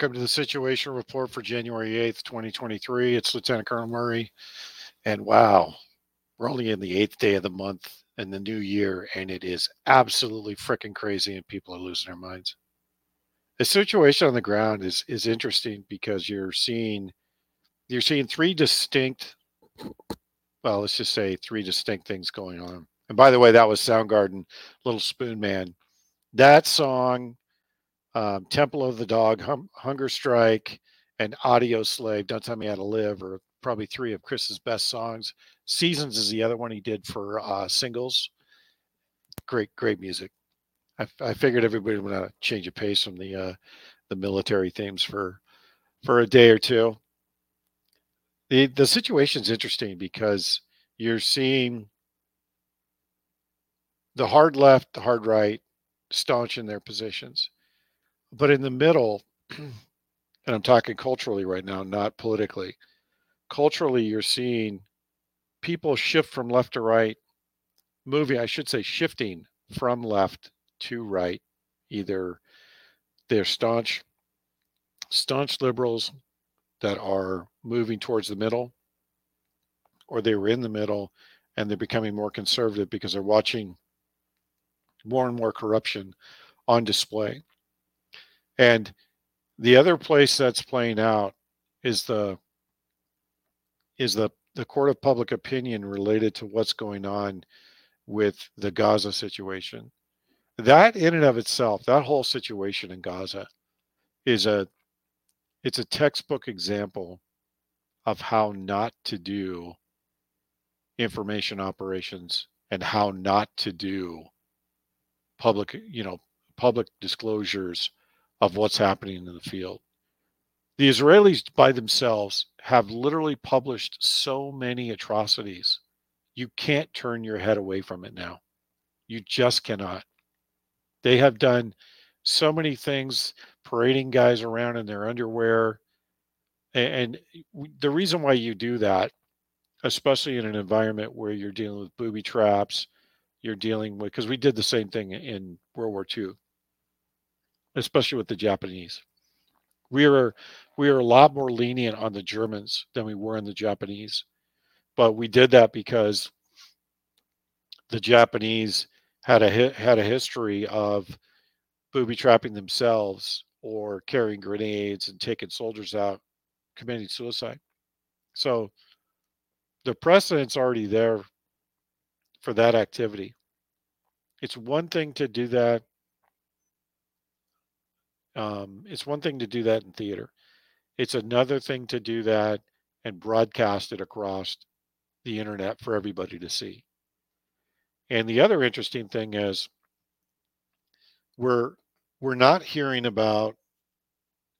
Welcome to the Situation Report for January 8th, 2023. It's Lieutenant Colonel Murray. And wow, we're only in the eighth day of the month in the new year, and it is absolutely freaking crazy, and people are losing their minds. The situation on the ground is is interesting because you're seeing you're seeing three distinct well, let's just say three distinct things going on. And by the way, that was Soundgarden, Little Spoon Man. That song um, Temple of the Dog, hum, Hunger Strike, and Audioslave. Don't tell me how to live, or probably three of Chris's best songs. Seasons is the other one he did for uh, singles. Great, great music. I, I figured everybody would want to change a pace from the uh, the military themes for for a day or two. The the situation's interesting because you're seeing the hard left, the hard right, staunch in their positions. But in the middle, and I'm talking culturally right now, not politically, culturally, you're seeing people shift from left to right, moving, I should say, shifting from left to right. Either they're staunch, staunch liberals that are moving towards the middle, or they were in the middle and they're becoming more conservative because they're watching more and more corruption on display. And the other place that's playing out is the is the the court of public opinion related to what's going on with the Gaza situation. That in and of itself, that whole situation in Gaza is a it's a textbook example of how not to do information operations and how not to do public, you know, public disclosures of what's happening in the field. The Israelis by themselves have literally published so many atrocities. You can't turn your head away from it now. You just cannot. They have done so many things, parading guys around in their underwear. And the reason why you do that, especially in an environment where you're dealing with booby traps, you're dealing with, because we did the same thing in World War II especially with the Japanese. We are we are a lot more lenient on the Germans than we were in the Japanese, but we did that because the Japanese had a had a history of booby trapping themselves or carrying grenades and taking soldiers out, committing suicide. So the precedent's already there for that activity. It's one thing to do that um, it's one thing to do that in theater. It's another thing to do that and broadcast it across the internet for everybody to see. And the other interesting thing is we're we're not hearing about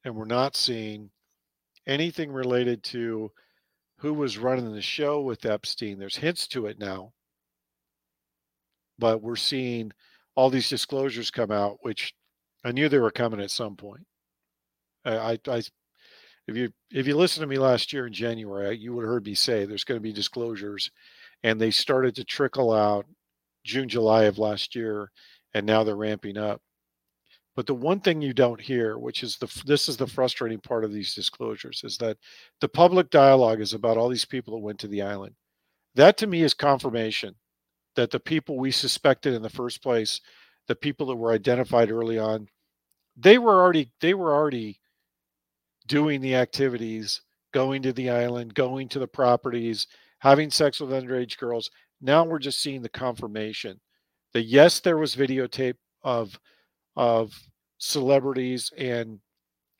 and we're not seeing anything related to who was running the show with Epstein. There's hints to it now. But we're seeing all these disclosures come out, which I knew they were coming at some point. I, I, if you if you listened to me last year in January, you would have heard me say there's going to be disclosures, and they started to trickle out June, July of last year, and now they're ramping up. But the one thing you don't hear, which is the this is the frustrating part of these disclosures, is that the public dialogue is about all these people that went to the island. That to me is confirmation that the people we suspected in the first place the people that were identified early on, they were already they were already doing the activities, going to the island, going to the properties, having sex with underage girls. Now we're just seeing the confirmation that yes, there was videotape of of celebrities and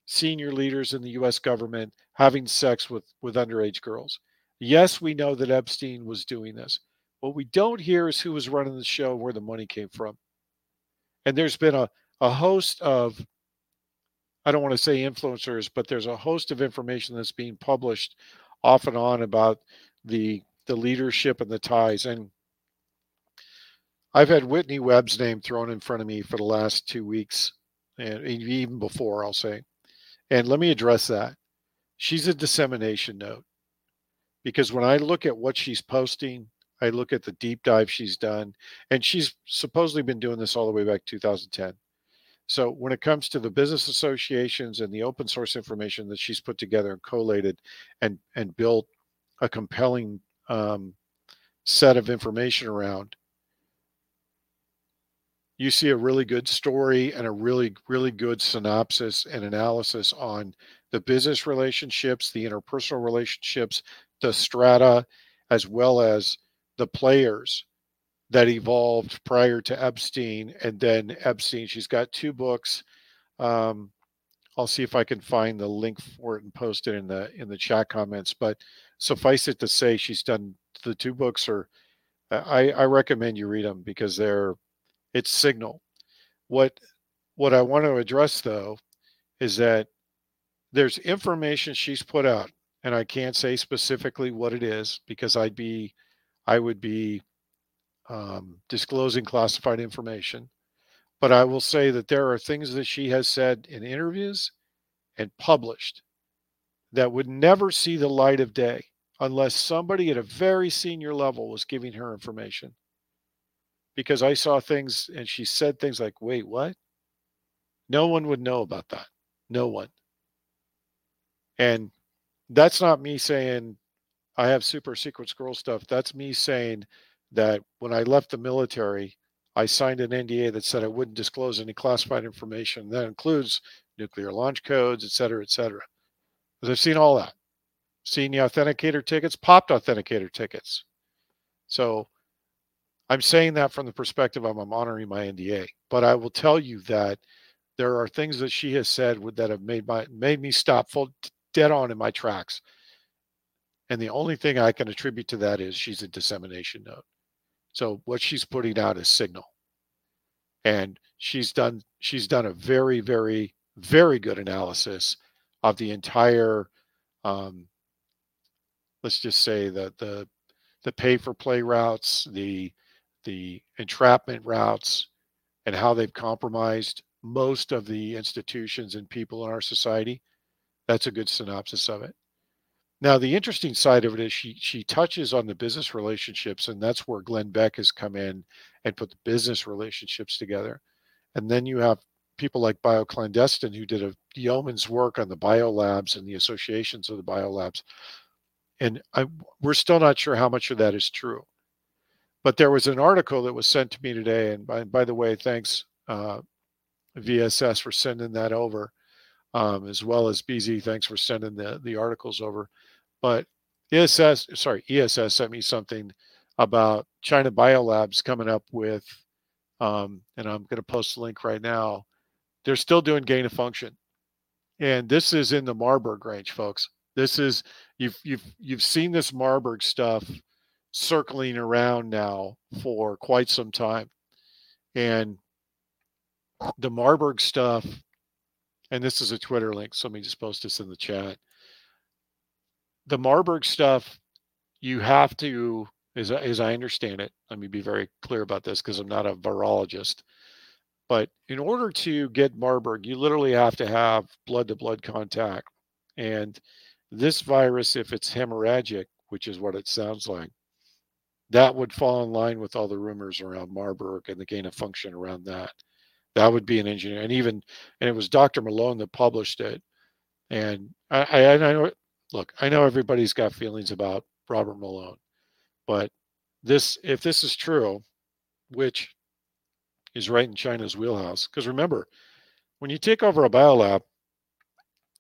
senior leaders in the US government having sex with with underage girls. Yes, we know that Epstein was doing this. What we don't hear is who was running the show, where the money came from. And there's been a, a host of, I don't want to say influencers, but there's a host of information that's being published off and on about the the leadership and the ties. And I've had Whitney Webb's name thrown in front of me for the last two weeks, and even before, I'll say. And let me address that. She's a dissemination node because when I look at what she's posting, I look at the deep dive she's done, and she's supposedly been doing this all the way back 2010. So when it comes to the business associations and the open source information that she's put together and collated and and built a compelling um, set of information around, you see a really good story and a really really good synopsis and analysis on the business relationships, the interpersonal relationships, the strata, as well as the players that evolved prior to Epstein and then Epstein. She's got two books. Um, I'll see if I can find the link for it and post it in the in the chat comments. But suffice it to say, she's done the two books. Are I, I recommend you read them because they're it's signal. What what I want to address though is that there's information she's put out, and I can't say specifically what it is because I'd be I would be um, disclosing classified information. But I will say that there are things that she has said in interviews and published that would never see the light of day unless somebody at a very senior level was giving her information. Because I saw things and she said things like, wait, what? No one would know about that. No one. And that's not me saying I have super secret scroll stuff. That's me saying that when I left the military, I signed an NDA that said I wouldn't disclose any classified information. That includes nuclear launch codes, et cetera, et cetera. Because I've seen all that. Seen the authenticator tickets, popped authenticator tickets. So I'm saying that from the perspective of I'm honoring my NDA. But I will tell you that there are things that she has said that have made my made me stop full dead on in my tracks. And the only thing I can attribute to that is she's a dissemination node. So what she's putting out is signal. And she's done she's done a very, very, very good analysis of the entire um, let's just say that the the pay for play routes, the the entrapment routes, and how they've compromised most of the institutions and people in our society. That's a good synopsis of it. Now, the interesting side of it is she she touches on the business relationships, and that's where Glenn Beck has come in and put the business relationships together. And then you have people like BioClandestine who did a yeoman's work on the biolabs and the associations of the biolabs. And I, we're still not sure how much of that is true. But there was an article that was sent to me today, and by, by the way, thanks uh, VSS for sending that over, um, as well as BZ. Thanks for sending the the articles over. But ESS, sorry, ESS sent me something about China Biolabs coming up with, um, and I'm going to post the link right now. They're still doing gain of function, and this is in the Marburg range, folks. This is you've you've you've seen this Marburg stuff circling around now for quite some time, and the Marburg stuff. And this is a Twitter link, so let me just post this in the chat the Marburg stuff, you have to, as, as I understand it, let me be very clear about this because I'm not a virologist. But in order to get Marburg, you literally have to have blood to blood contact. And this virus, if it's hemorrhagic, which is what it sounds like, that would fall in line with all the rumors around Marburg and the gain of function around that. That would be an engineer. And even, and it was Dr. Malone that published it. And I, I, I know look, I know everybody's got feelings about Robert Malone, but this, if this is true, which is right in China's wheelhouse, because remember, when you take over a biolab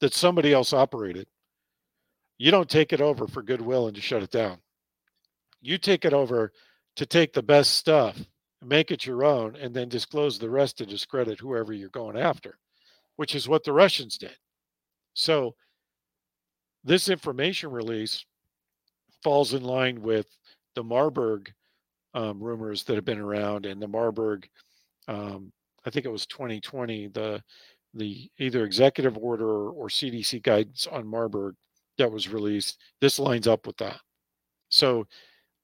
that somebody else operated, you don't take it over for goodwill and to shut it down. You take it over to take the best stuff, make it your own, and then disclose the rest to discredit whoever you're going after, which is what the Russians did. So this information release falls in line with the Marburg um, rumors that have been around and the Marburg, um, I think it was 2020, the the either executive order or CDC guidance on Marburg that was released. This lines up with that. So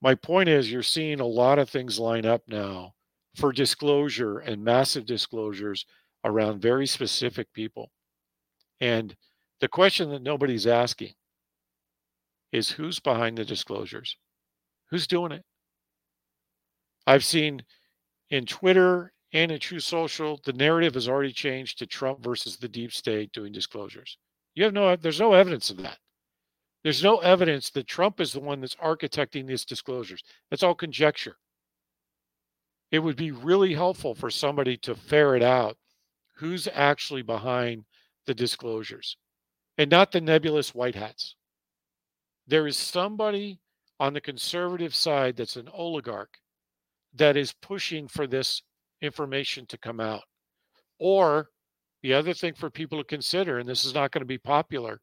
my point is you're seeing a lot of things line up now for disclosure and massive disclosures around very specific people. And the question that nobody's asking is who's behind the disclosures? Who's doing it? I've seen in Twitter, and in Truth Social, the narrative has already changed to Trump versus the deep state doing disclosures. You have no, there's no evidence of that. There's no evidence that Trump is the one that's architecting these disclosures. That's all conjecture. It would be really helpful for somebody to ferret out who's actually behind the disclosures and not the nebulous white hats. There is somebody on the conservative side that's an oligarch that is pushing for this information to come out. Or the other thing for people to consider, and this is not going to be popular,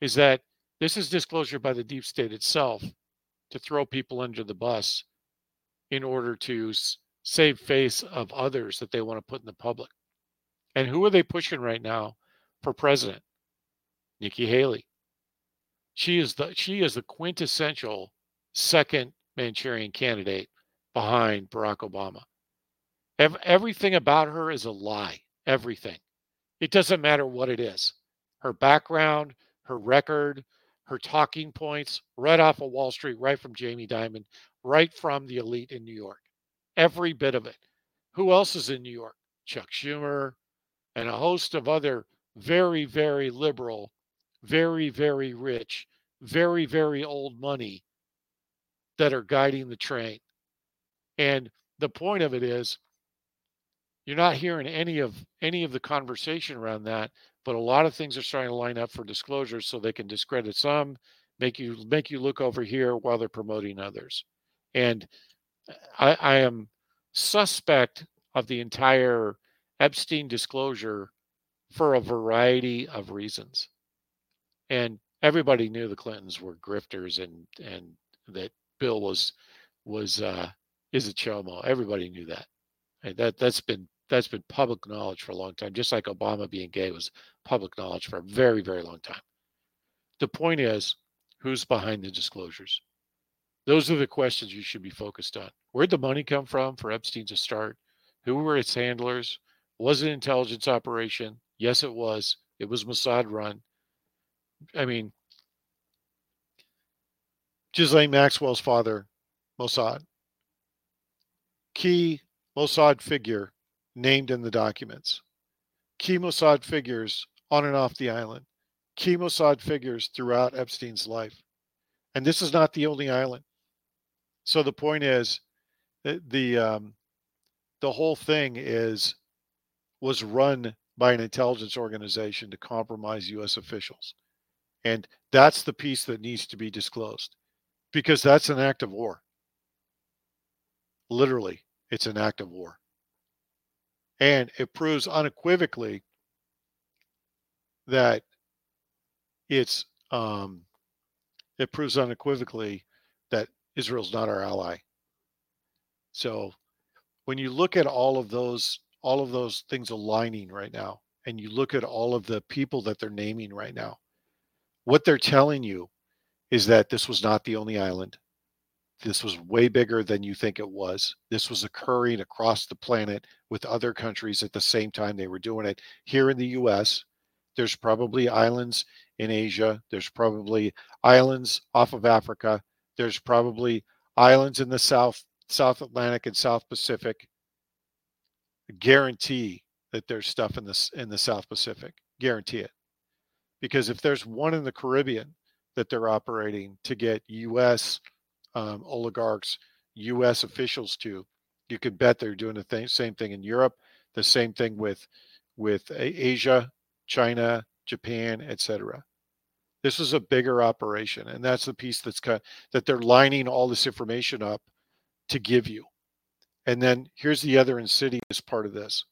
is that this is disclosure by the deep state itself to throw people under the bus in order to save face of others that they want to put in the public. And who are they pushing right now for president? Nikki Haley. She is the she is the quintessential second Manchurian candidate behind Barack Obama. Everything about her is a lie. Everything. It doesn't matter what it is. Her background, her record, her talking points, right off of Wall Street, right from Jamie Dimon, right from the elite in New York. Every bit of it. Who else is in New York? Chuck Schumer and a host of other very, very liberal, very, very rich, very, very old money that are guiding the train. And the point of it is you're not hearing any of any of the conversation around that, but a lot of things are starting to line up for disclosures so they can discredit some, make you make you look over here while they're promoting others. And I, I am suspect of the entire Epstein disclosure for a variety of reasons. And everybody knew the Clintons were grifters and and that Bill was was uh, is a chomo. Everybody knew that. And that that's been that's been public knowledge for a long time. Just like Obama being gay was public knowledge for a very very long time. The point is, who's behind the disclosures? Those are the questions you should be focused on. Where'd the money come from for Epstein to start? Who were its handlers? Was it intelligence operation? Yes, it was. It was Mossad run. I mean, Ghislaine Maxwell's father, Mossad. Key Mossad figure named in the documents. Key Mossad figures on and off the island. Key Mossad figures throughout Epstein's life. And this is not the only island. So the point is, the the, um, the whole thing is was run by an intelligence organization to compromise U.S. officials, and that's the piece that needs to be disclosed because that's an act of war. Literally, it's an act of war. And it proves unequivocally that it's um, it proves unequivocally that Israel's not our ally. So when you look at all of those all of those things aligning right now and you look at all of the people that they're naming right now what they're telling you is that this was not the only island. This was way bigger than you think it was. This was occurring across the planet with other countries at the same time they were doing it. Here in the US, there's probably islands in Asia, there's probably islands off of Africa, there's probably islands in the South South Atlantic and South Pacific. I guarantee that there's stuff in this in the South Pacific. Guarantee it. Because if there's one in the Caribbean, that they're operating to get U.S. Um, oligarchs, U.S. officials to. You could bet they're doing the same thing in Europe, the same thing with with Asia, China, Japan, etc. This was a bigger operation, and that's the piece that's cut that they're lining all this information up to give you. And then here's the other insidious part of this.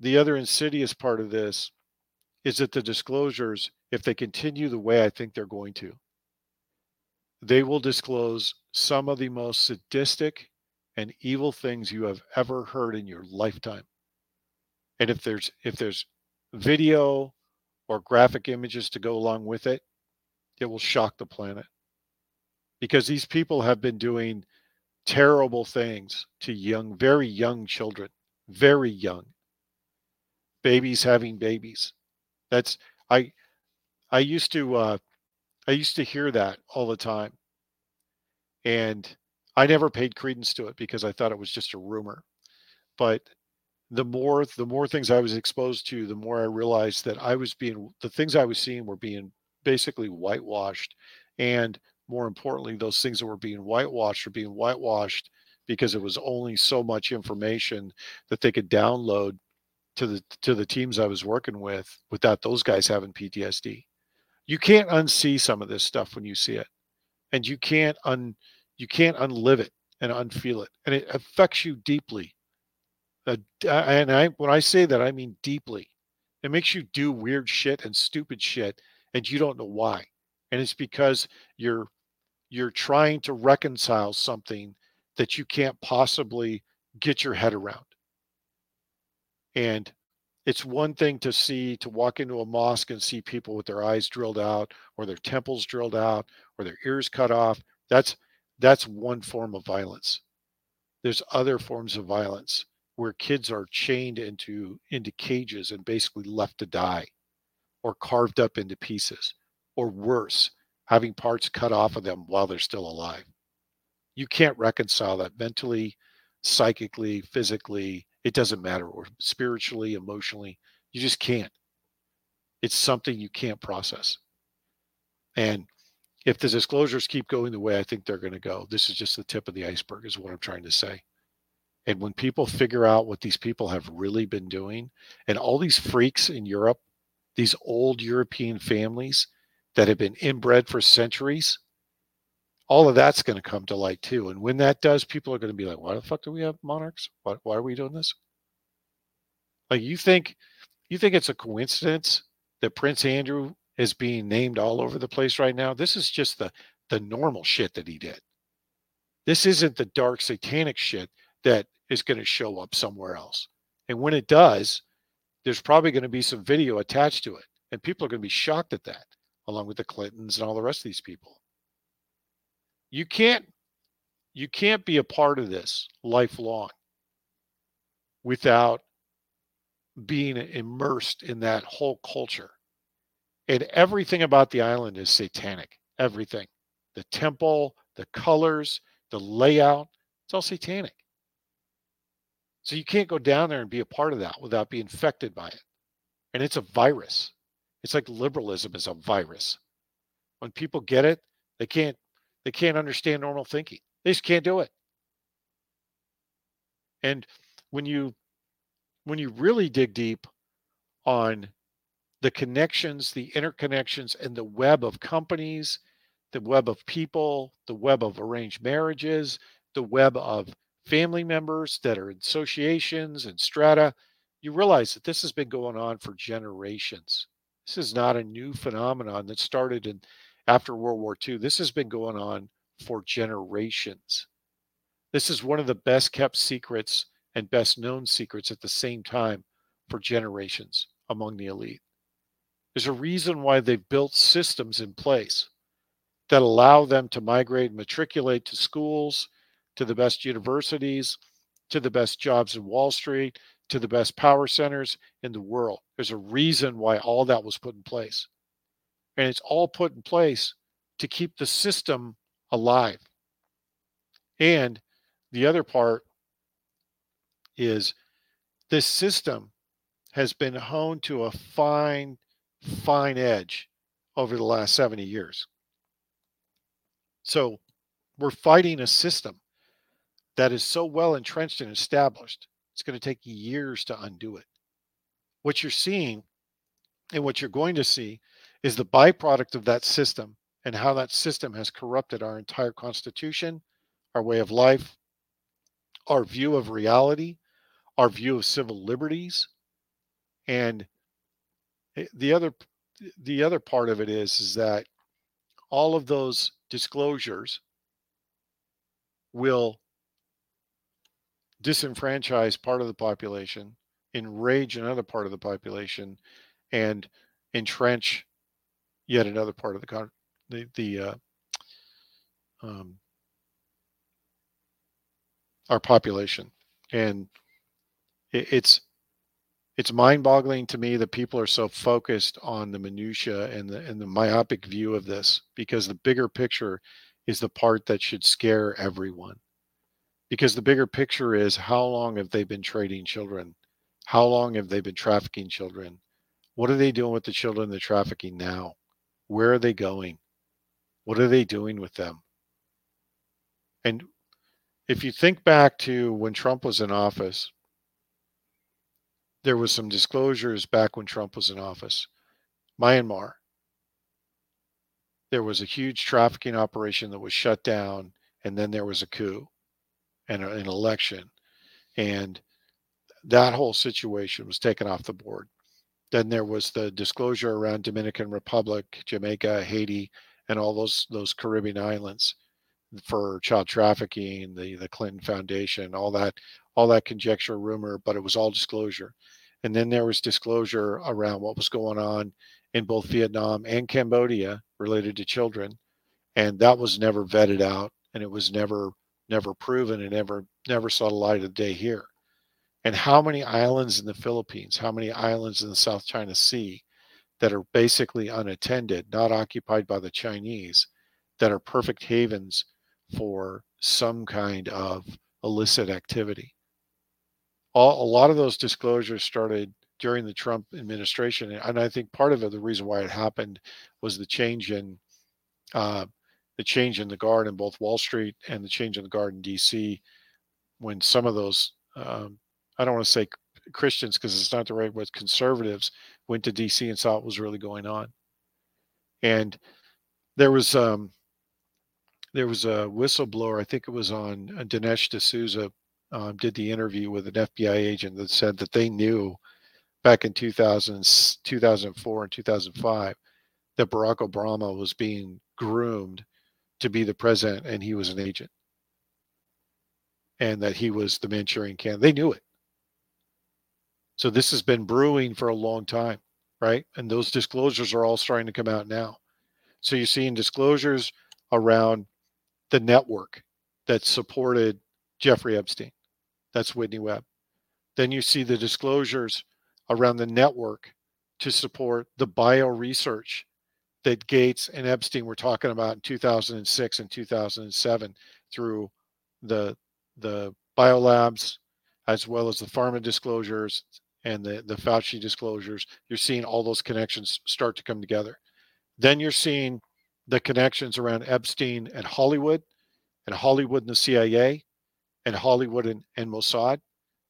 The other insidious part of this is that the disclosures, if they continue the way I think they're going to, they will disclose some of the most sadistic and evil things you have ever heard in your lifetime. And if there's if there's video or graphic images to go along with it, it will shock the planet. Because these people have been doing terrible things to young, very young children, very young. Babies having babies. That's I I used to uh, I used to hear that all the time, and I never paid credence to it because I thought it was just a rumor. but the more the more things I was exposed to, the more I realized that I was being the things I was seeing were being basically whitewashed, and more importantly, those things that were being whitewashed were being whitewashed because it was only so much information that they could download to the to the teams I was working with without those guys having PTSD. You can't unsee some of this stuff when you see it. And you can't un you can't unlive it and unfeel it. And it affects you deeply. Uh, and I when I say that I mean deeply. It makes you do weird shit and stupid shit and you don't know why. And it's because you're you're trying to reconcile something that you can't possibly get your head around. And it's one thing to see, to walk into a mosque and see people with their eyes drilled out or their temples drilled out or their ears cut off. That's that's one form of violence. There's other forms of violence where kids are chained into into cages and basically left to die or carved up into pieces or worse, having parts cut off of them while they're still alive you can't reconcile that mentally, psychically, physically. It doesn't matter, or spiritually, emotionally. You just can't. It's something you can't process. And if the disclosures keep going the way I think they're going to go, this is just the tip of the iceberg, is what I'm trying to say. And when people figure out what these people have really been doing, and all these freaks in Europe, these old European families that have been inbred for centuries, all of that's going to come to light too. And when that does, people are going to be like, why the fuck do we have monarchs? Why, why are we doing this? Like you think, you think it's a coincidence that Prince Andrew is being named all over the place right now? This is just the, the normal shit that he did. This isn't the dark satanic shit that is going to show up somewhere else. And when it does, there's probably going to be some video attached to it. And people are going to be shocked at that, along with the Clintons and all the rest of these people you can't you can't be a part of this lifelong without being immersed in that whole culture. And everything about the island is satanic. Everything. The temple, the colors, the layout, it's all satanic. So you can't go down there and be a part of that without being infected by it. And it's a virus. It's like liberalism is a virus. When people get it, they can't they can't understand normal thinking. They just can't do it. And when you when you really dig deep on the connections, the interconnections, and the web of companies, the web of people, the web of arranged marriages, the web of family members that are in associations and strata, you realize that this has been going on for generations. This is not a new phenomenon that started in after World War II. This has been going on for generations. This is one of the best kept secrets and best known secrets at the same time for generations among the elite. There's a reason why they've built systems in place that allow them to migrate and matriculate to schools, to the best universities, to the best jobs in Wall Street, to the best power centers in the world. There's a reason why all that was put in place. And it's all put in place to keep the system alive. And the other part is this system has been honed to a fine, fine edge over the last 70 years. So we're fighting a system that is so well entrenched and established, it's going to take years to undo it. What you're seeing and what you're going to see is the byproduct of that system and how that system has corrupted our entire constitution, our way of life, our view of reality, our view of civil liberties. And eh, the other the other part of it is is that all of those disclosures will disenfranchise part of the population, enrage another part of the population, and entrench yet another part of the the the uh, um, our population, and it, it's it's mind-boggling to me that people are so focused on the minutia and the and the myopic view of this because the bigger picture is the part that should scare everyone. because the bigger picture is how long have they been trading children? How long have they been trafficking children? What are they doing with the children they're trafficking now? Where are they going? What are they doing with them? And if you think back to when Trump was in office, there was some disclosures back when Trump was in office. Myanmar, there was a huge trafficking operation that was shut down, and then there was a coup and an election, and that whole situation was taken off the board. Then there was the disclosure around Dominican Republic, Jamaica, Haiti, and all those those Caribbean islands for child trafficking, the the Clinton Foundation, all that all that conjecture, rumor, but it was all disclosure. And then there was disclosure around what was going on in both Vietnam and Cambodia related to children, and that was never vetted out, and it was never never proven, and never never saw the light of the day here. And how many islands in the Philippines, how many islands in the South China Sea that are basically unattended, not occupied by the Chinese, that are perfect havens for some kind of illicit activity. All, a lot of those disclosures started during the Trump administration, and I think part of it, the reason why it happened, was the change in uh, the change in the guard in both Wall Street and the change in the guard in D.C. When some of those, um, I don't want to say Christians because it's not the right word, conservatives went to DC and saw what was really going on. And there was um, there was a whistleblower, I think it was on uh, Dinesh D'Souza, um, did the interview with an FBI agent that said that they knew back in 2000, 2004 and 2005 that Barack Obama was being groomed to be the president and he was an agent and that he was the Manchurian candidate. They knew it. So this has been brewing for a long time, right? And those disclosures are all starting to come out now. So you're seeing disclosures around the network that supported Jeffrey Epstein. That's Whitney Webb. Then you see the disclosures around the network to support the bio research that Gates and Epstein were talking about in 2006 and 2007 through the the biolabs as well as the pharma disclosures and the, the Fauci disclosures, you're seeing all those connections start to come together. Then you're seeing the connections around Epstein and Hollywood, and Hollywood and the CIA, and Hollywood and, and Mossad,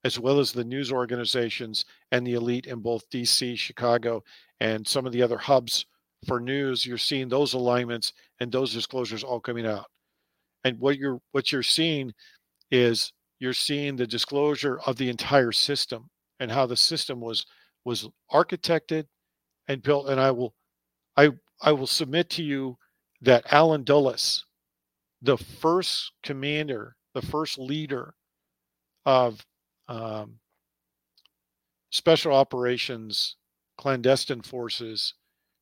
as well as the news organizations and the elite in both DC, Chicago, and some of the other hubs for news. You're seeing those alignments and those disclosures all coming out. And what you're what you're seeing is you're seeing the disclosure of the entire system and how the system was was architected and built. And I will I I will submit to you that Allen Dulles, the first commander, the first leader of um, special operations clandestine forces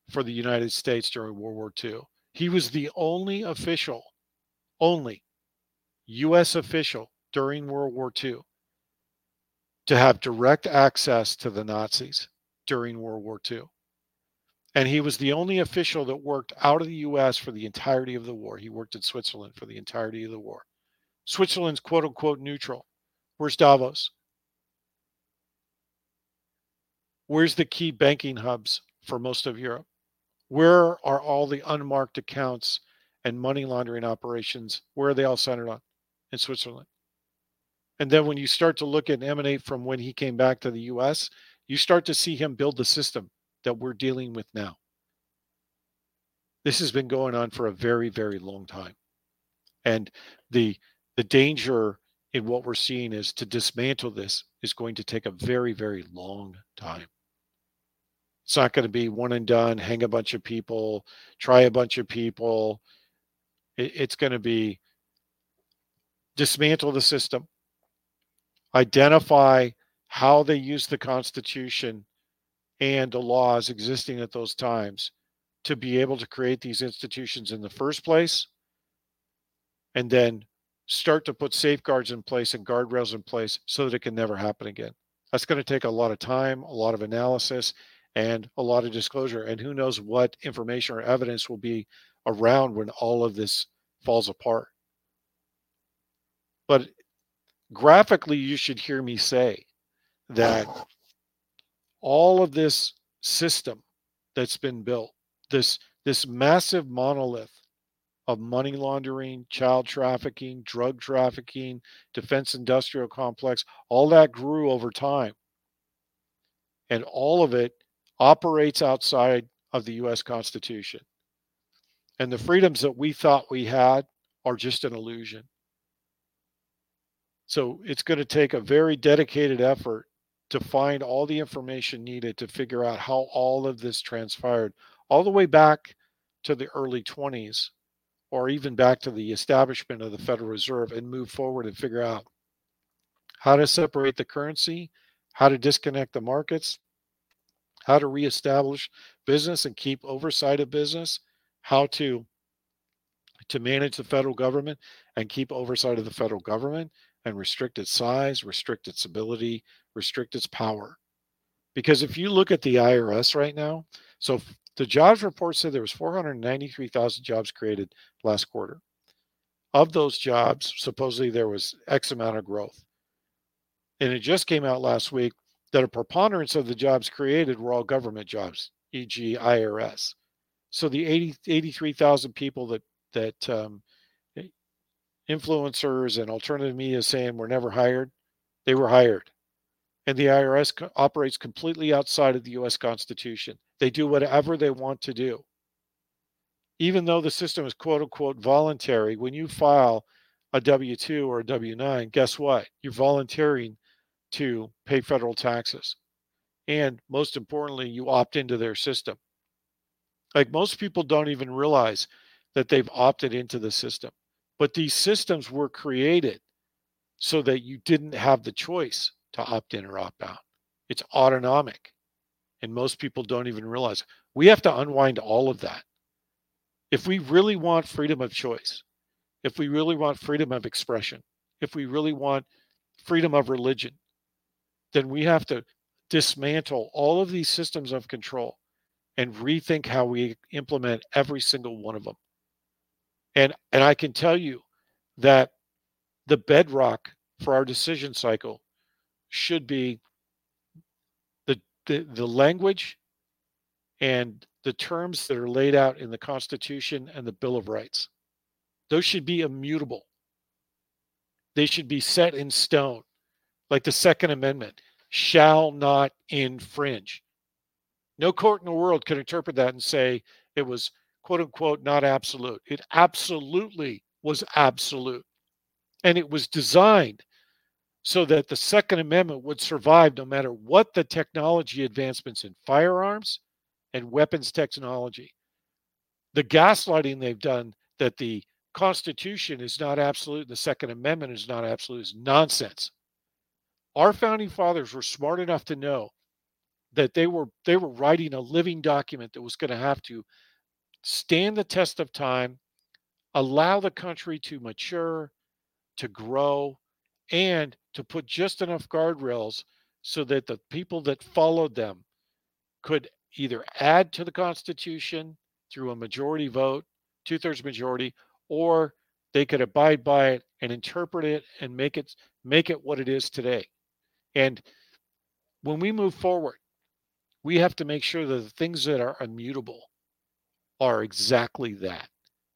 for the United States during World War II. He was the only official, only U.S. official during World War II to have direct access to the Nazis during World War II. And he was the only official that worked out of the US for the entirety of the war. He worked in Switzerland for the entirety of the war. Switzerland's quote unquote neutral. Where's Davos? Where's the key banking hubs for most of Europe? Where are all the unmarked accounts and money laundering operations? Where are they all centered on? In Switzerland. And then when you start to look and emanate from when he came back to the US, you start to see him build the system that we're dealing with now. This has been going on for a very, very long time. And the the danger in what we're seeing is to dismantle this is going to take a very, very long time. It's not going to be one and done, hang a bunch of people, try a bunch of people. It, it's going to be dismantle the system, identify how they use the Constitution and the laws existing at those times to be able to create these institutions in the first place and then start to put safeguards in place and guardrails in place so that it can never happen again. That's going to take a lot of time, a lot of analysis, and a lot of disclosure. And who knows what information or evidence will be around when all of this falls apart. But graphically, you should hear me say that all of this system that's been built, this this massive monolith of money laundering, child trafficking, drug trafficking, defense industrial complex, all that grew over time. And all of it operates outside of the US Constitution. And the freedoms that we thought we had are just an illusion. So it's going to take a very dedicated effort to find all the information needed to figure out how all of this transpired, all the way back to the early 20s, or even back to the establishment of the Federal Reserve, and move forward and figure out how to separate the currency, how to disconnect the markets, how to reestablish business and keep oversight of business, how to to manage the federal government and keep oversight of the federal government and restrict its size, restrict its ability, restrict its power. Because if you look at the IRS right now, so the jobs report said there was 493,000 jobs created last quarter. Of those jobs, supposedly there was X amount of growth. And it just came out last week that a preponderance of the jobs created were all government jobs, e.g., IRS. So the 80, 83,000 people that that um, influencers and alternative media saying were never hired, they were hired. And the IRS co- operates completely outside of the US Constitution. They do whatever they want to do. Even though the system is quote unquote voluntary, when you file a W 2 or a W 9, guess what? You're volunteering to pay federal taxes. And most importantly, you opt into their system. Like most people don't even realize that they've opted into the system. But these systems were created so that you didn't have the choice to opt in or opt out. It's autonomic. And most people don't even realize we have to unwind all of that. If we really want freedom of choice, if we really want freedom of expression, if we really want freedom of religion, then we have to dismantle all of these systems of control and rethink how we implement every single one of them. And and I can tell you that the bedrock for our decision cycle should be the the, the language and the terms that are laid out in the Constitution and the Bill of Rights. Those should be immutable. They should be set in stone, like the Second Amendment shall not infringe. No court in the world could interpret that and say it was quote unquote not absolute. It absolutely was absolute. And it was designed so that the Second Amendment would survive no matter what the technology advancements in firearms and weapons technology. The gaslighting they've done that the Constitution is not absolute, the Second Amendment is not absolute, is nonsense. Our founding fathers were smart enough to know that they were they were writing a living document that was going to have to stand the test of time, allow the country to mature, to grow, and to put just enough guardrails so that the people that followed them could either add to the Constitution through a majority vote, two thirds majority, or they could abide by it and interpret it and make it make it what it is today. And when we move forward, we have to make sure that the things that are immutable are exactly that.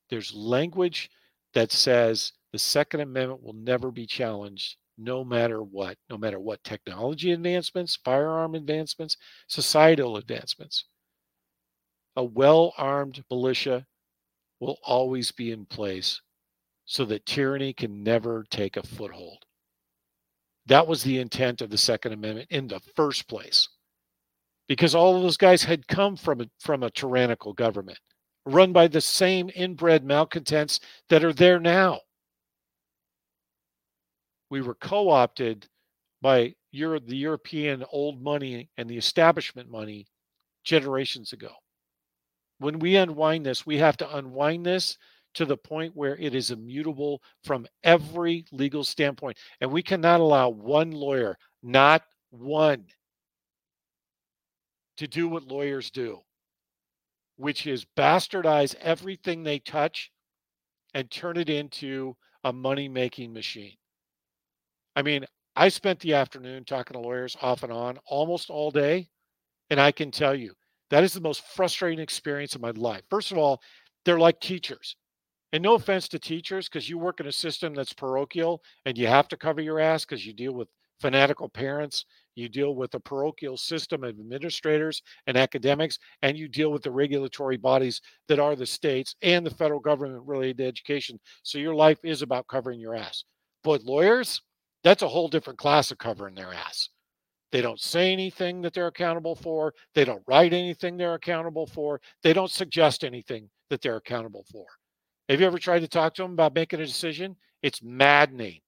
There's language that says the Second Amendment will never be challenged no matter what, no matter what technology advancements, firearm advancements, societal advancements. A well armed militia will always be in place so that tyranny can never take a foothold. That was the intent of the Second Amendment in the first place, because all of those guys had come from a, from a tyrannical government run by the same inbred malcontents that are there now. We were co opted by Euro- the European old money and the establishment money generations ago. When we unwind this, we have to unwind this to the point where it is immutable from every legal standpoint. And we cannot allow one lawyer, not one, to do what lawyers do which is bastardize everything they touch and turn it into a money making machine. I mean, I spent the afternoon talking to lawyers off and on almost all day. And I can tell you, that is the most frustrating experience of my life. First of all, they're like teachers. And no offense to teachers, because you work in a system that's parochial and you have to cover your ass because you deal with fanatical parents, you deal with the parochial system of administrators and academics, and you deal with the regulatory bodies that are the states and the federal government related to education. So your life is about covering your ass. But lawyers, that's a whole different class of covering their ass. They don't say anything that they're accountable for. They don't write anything they're accountable for. They don't suggest anything that they're accountable for. Have you ever tried to talk to them about making a decision? It's maddening.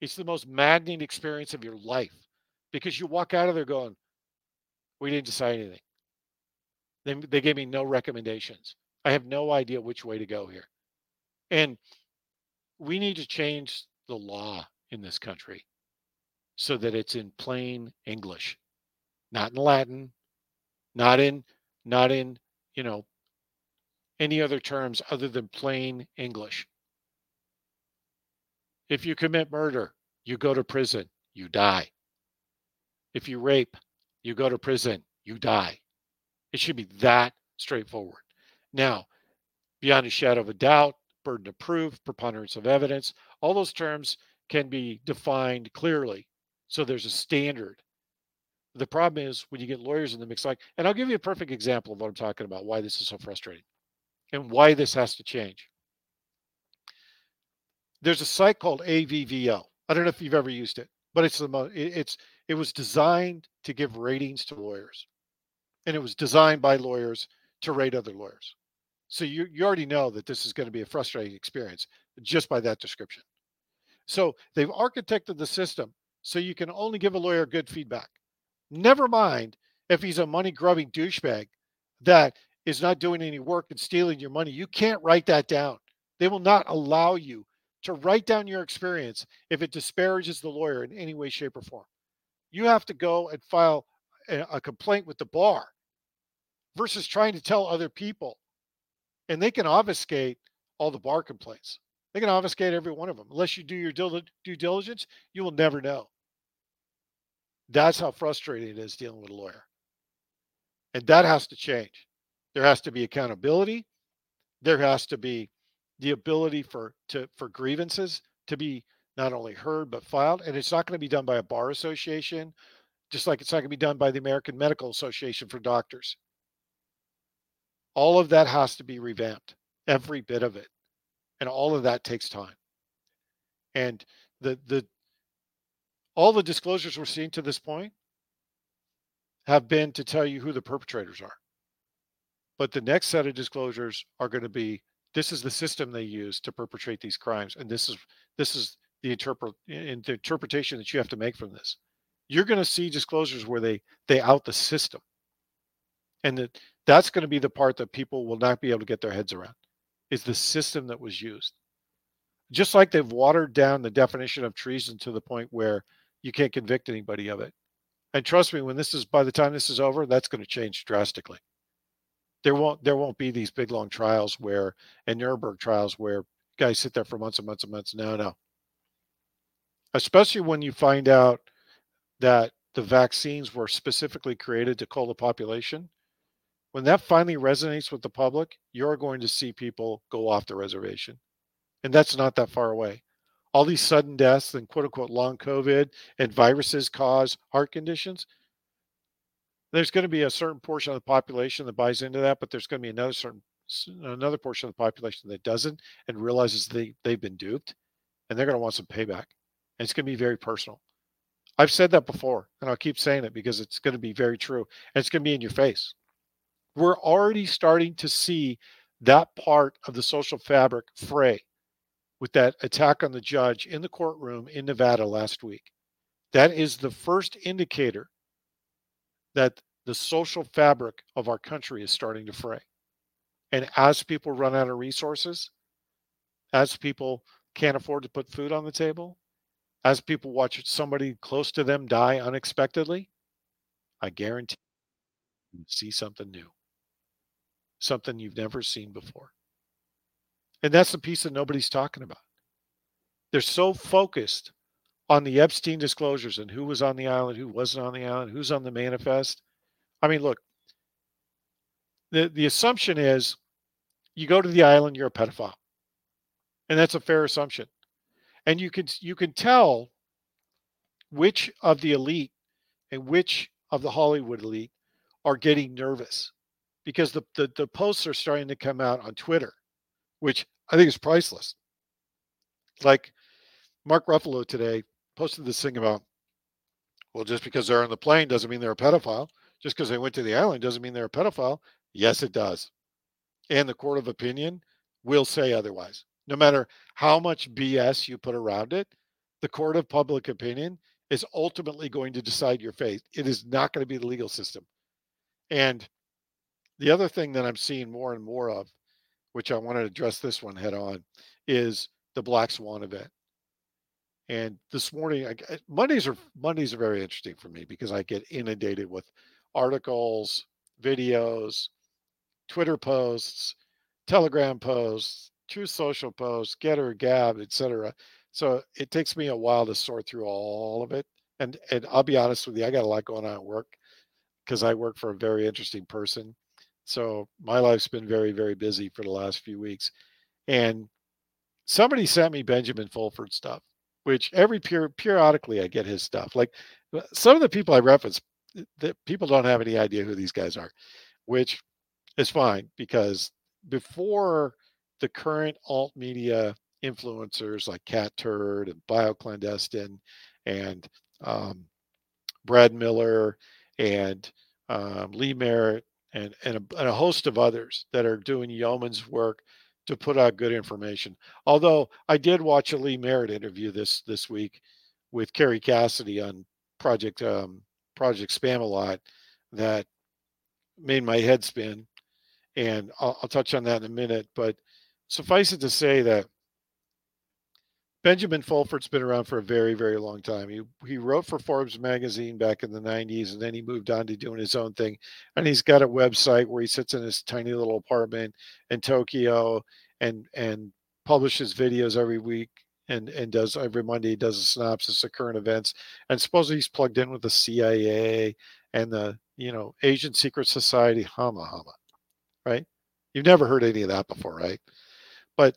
It's the most maddening experience of your life because you walk out of there going, We didn't decide anything. They, they gave me no recommendations. I have no idea which way to go here. And we need to change the law in this country so that it's in plain English, not in Latin, not in not in, you know, any other terms other than plain English. If you commit murder, you go to prison, you die. If you rape, you go to prison, you die. It should be that straightforward. Now, beyond a shadow of a doubt, burden of proof, preponderance of evidence, all those terms can be defined clearly. So there's a standard. The problem is when you get lawyers in the mix, like, and I'll give you a perfect example of what I'm talking about, why this is so frustrating and why this has to change. There's a site called AVVO. I don't know if you've ever used it, but it's the most, it's, it was designed to give ratings to lawyers and it was designed by lawyers to rate other lawyers. So you, you already know that this is going to be a frustrating experience just by that description. So they've architected the system so you can only give a lawyer good feedback. Never mind if he's a money grubbing douchebag that is not doing any work and stealing your money, you can't write that down. They will not allow you to write down your experience if it disparages the lawyer in any way, shape, or form. You have to go and file a, a complaint with the bar versus trying to tell other people. And they can obfuscate all the bar complaints. They can obfuscate every one of them. Unless you do your due diligence, you will never know. That's how frustrating it is dealing with a lawyer. And that has to change. There has to be accountability. There has to be the ability for to for grievances to be not only heard but filed. And it's not going to be done by a bar association, just like it's not going to be done by the American Medical Association for doctors. All of that has to be revamped, every bit of it. And all of that takes time. And the the all the disclosures we're seeing to this point have been to tell you who the perpetrators are. But the next set of disclosures are going to be this is the system they use to perpetrate these crimes, and this is this is the interpret in the interpretation that you have to make from this. You're going to see disclosures where they they out the system, and that that's going to be the part that people will not be able to get their heads around. Is the system that was used, just like they've watered down the definition of treason to the point where you can't convict anybody of it. And trust me, when this is by the time this is over, that's going to change drastically there won't there won't be these big long trials where and Nuremberg trials where guys sit there for months and months and months. No, no. Especially when you find out that the vaccines were specifically created to cull the population. When that finally resonates with the public, you're going to see people go off the reservation. And that's not that far away. All these sudden deaths and quote unquote long COVID and viruses cause heart conditions there's going to be a certain portion of the population that buys into that, but there's going to be another certain another portion of the population that doesn't and realizes they they've been duped, and they're going to want some payback. And it's going to be very personal. I've said that before, and I'll keep saying it because it's going to be very true, and it's going to be in your face. We're already starting to see that part of the social fabric fray with that attack on the judge in the courtroom in Nevada last week. That is the first indicator that the social fabric of our country is starting to fray. And as people run out of resources, as people can't afford to put food on the table, as people watch somebody close to them die unexpectedly, I guarantee you see something new, something you've never seen before. And that's the piece that nobody's talking about. They're so focused on the Epstein disclosures and who was on the island, who wasn't on the island, who's on the manifest. I mean, look, the, the assumption is you go to the island, you're a pedophile. And that's a fair assumption. And you can you can tell which of the elite and which of the Hollywood elite are getting nervous because the, the, the posts are starting to come out on Twitter, which I think is priceless. Like Mark Ruffalo today posted this thing about, well, just because they're on the plane doesn't mean they're a pedophile. Just because they went to the island doesn't mean they're a pedophile. Yes, it does. And the court of opinion will say otherwise. No matter how much BS you put around it, the court of public opinion is ultimately going to decide your fate. It is not going to be the legal system. And the other thing that I'm seeing more and more of, which I want to address this one head on, is the Black Swan event. And this morning, I, eh, Mondays are Mondays are very interesting for me because I get inundated with articles, videos, Twitter posts, Telegram posts, Truth Social posts, Gettr, Gab, etc. So it takes me a while to sort through all of it. And and I'll be honest with you, I got a lot going on at work because I work for a very interesting person. So my life's been very, very busy for the last few weeks. And somebody sent me Benjamin Fulford stuff, which every peri- periodically I get his stuff. Like uh, some of the people I reference, that people don't have any idea who these guys are, which is fine because before the current alt media influencers like Cat Turd and BioClandestine and um, Brad Miller and um, Lee Merritt and, and a, and a host of others that are doing yeoman's work to put out good information. Although I did watch a Lee Merritt interview this this week with Kerry Cassidy on Project um, Project lot that made my head spin, and I'll, I'll touch on that in a minute. But suffice it to say that Benjamin Fulford's been around for a very, very long time. He he wrote for Forbes magazine back in the 90s and then he moved on to doing his own thing. And he's got a website where he sits in his tiny little apartment in Tokyo and and publishes videos every week and and does every Monday he does a synopsis of current events. And supposedly he's plugged in with the CIA and the, you know, Asian Secret Society, hama hama. Right? You've never heard any of that before, right? But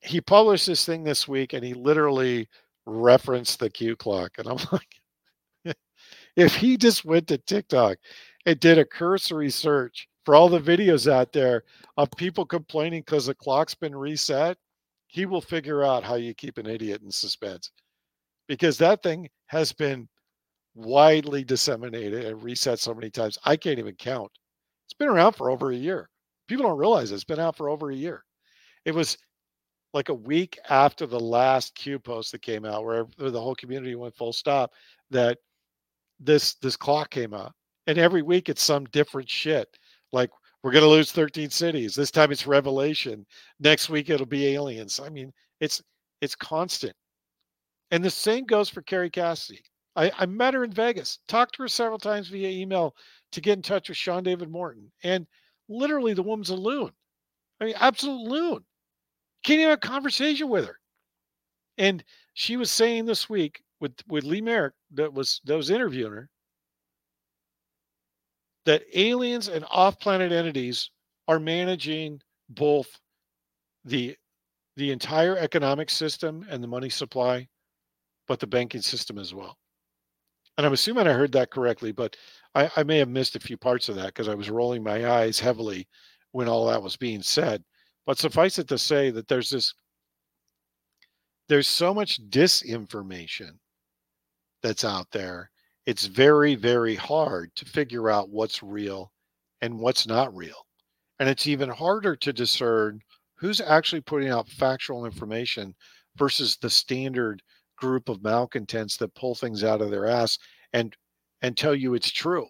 he published this thing this week and he literally referenced the Q clock. And I'm like, if he just went to TikTok and did a cursory search for all the videos out there of people complaining because the clock's been reset, he will figure out how you keep an idiot in suspense because that thing has been widely disseminated and reset so many times. I can't even count. It's been around for over a year. People don't realize it's been out for over a year. It was like a week after the last Q post that came out, where the whole community went full stop, that this this clock came out, and every week it's some different shit. Like we're gonna lose 13 cities. This time it's Revelation. Next week it'll be aliens. I mean, it's it's constant. And the same goes for Kerry Cassidy. I, I met her in Vegas, talked to her several times via email to get in touch with Sean David Morton. And literally the woman's a loon. I mean, absolute loon. Can't even have a conversation with her. And she was saying this week with with Lee Merritt that was that was interviewing her that aliens and off-planet entities are managing both the the entire economic system and the money supply, but the banking system as well. And I'm assuming I heard that correctly, but I, I may have missed a few parts of that because I was rolling my eyes heavily when all that was being said. But suffice it to say that there's this there's so much disinformation that's out there. It's very, very hard to figure out what's real and what's not real. And it's even harder to discern who's actually putting out factual information versus the standard group of malcontents that pull things out of their ass and and tell you it's true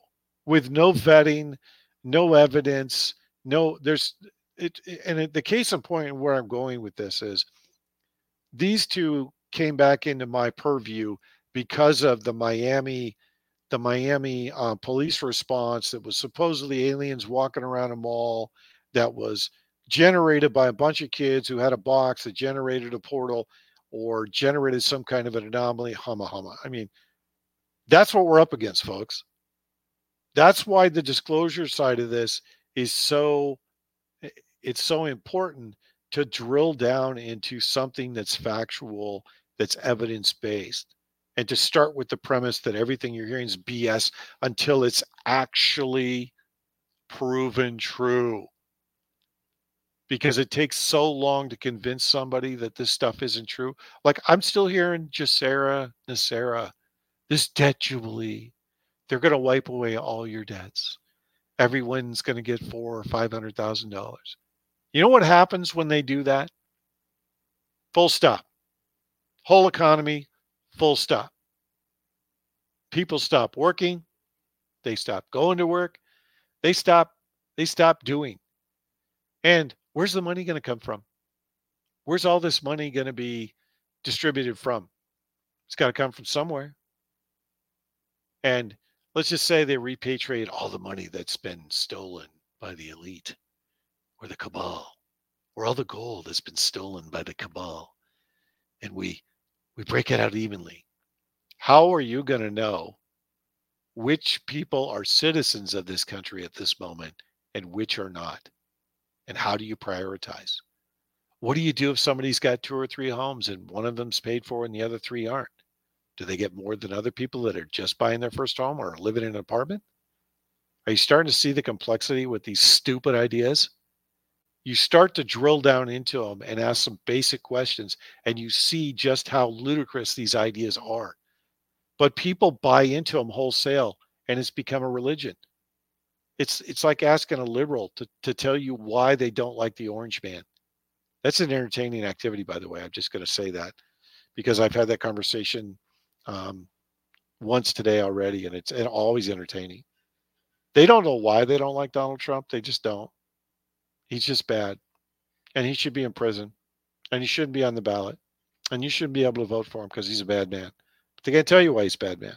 with no vetting, no evidence, no there's it, and the case in point where I'm going with this is these two came back into my purview because of the Miami the Miami uh, police response that was supposedly aliens walking around a mall that was generated by a bunch of kids who had a box that generated a portal. or generated some kind of an anomaly, humma humma. I mean, that's what we're up against, folks. That's why the disclosure side of this is so it's so important to drill down into something that's factual, that's evidence based, and to start with the premise that everything you're hearing is BS until it's actually proven true. Because it takes so long to convince somebody that this stuff isn't true. Like I'm still hearing GESARA, NESARA, this debt jubilee. They're going to wipe away all your debts. Everyone's going to get four or five hundred thousand dollars. You know what happens when they do that? Full stop. Whole economy, full stop. People stop working. They stop going to work. They stop. They stop doing. And where's the money going to come from? Where's all this money going to be distributed from? It's got to come from somewhere. And let's just say they repatriate all the money that's been stolen by the elite or the cabal, or all the gold has been stolen by the cabal, and we we break it out evenly. How are you going to know which people are citizens of this country at this moment and which are not? And how do you prioritize? What do you do if somebody's got two or three homes and one of them's paid for and the other three aren't? Do they get more than other people that are just buying their first home or living in an apartment? Are you starting to see the complexity with these stupid ideas? You start to drill down into them and ask some basic questions, and you see just how ludicrous these ideas are. But people buy into them wholesale, and it's become a religion. It's it's like asking a liberal to, to tell you why they don't like the orange man. That's an entertaining activity, by the way. I'm just going to say that because I've had that conversation um, once today already, and it's always entertaining. They don't know why they don't like Donald Trump. They just don't. He's just bad, and he should be in prison, and he shouldn't be on the ballot, and you shouldn't be able to vote for him because he's a bad man. But they can't tell you why he's a bad man,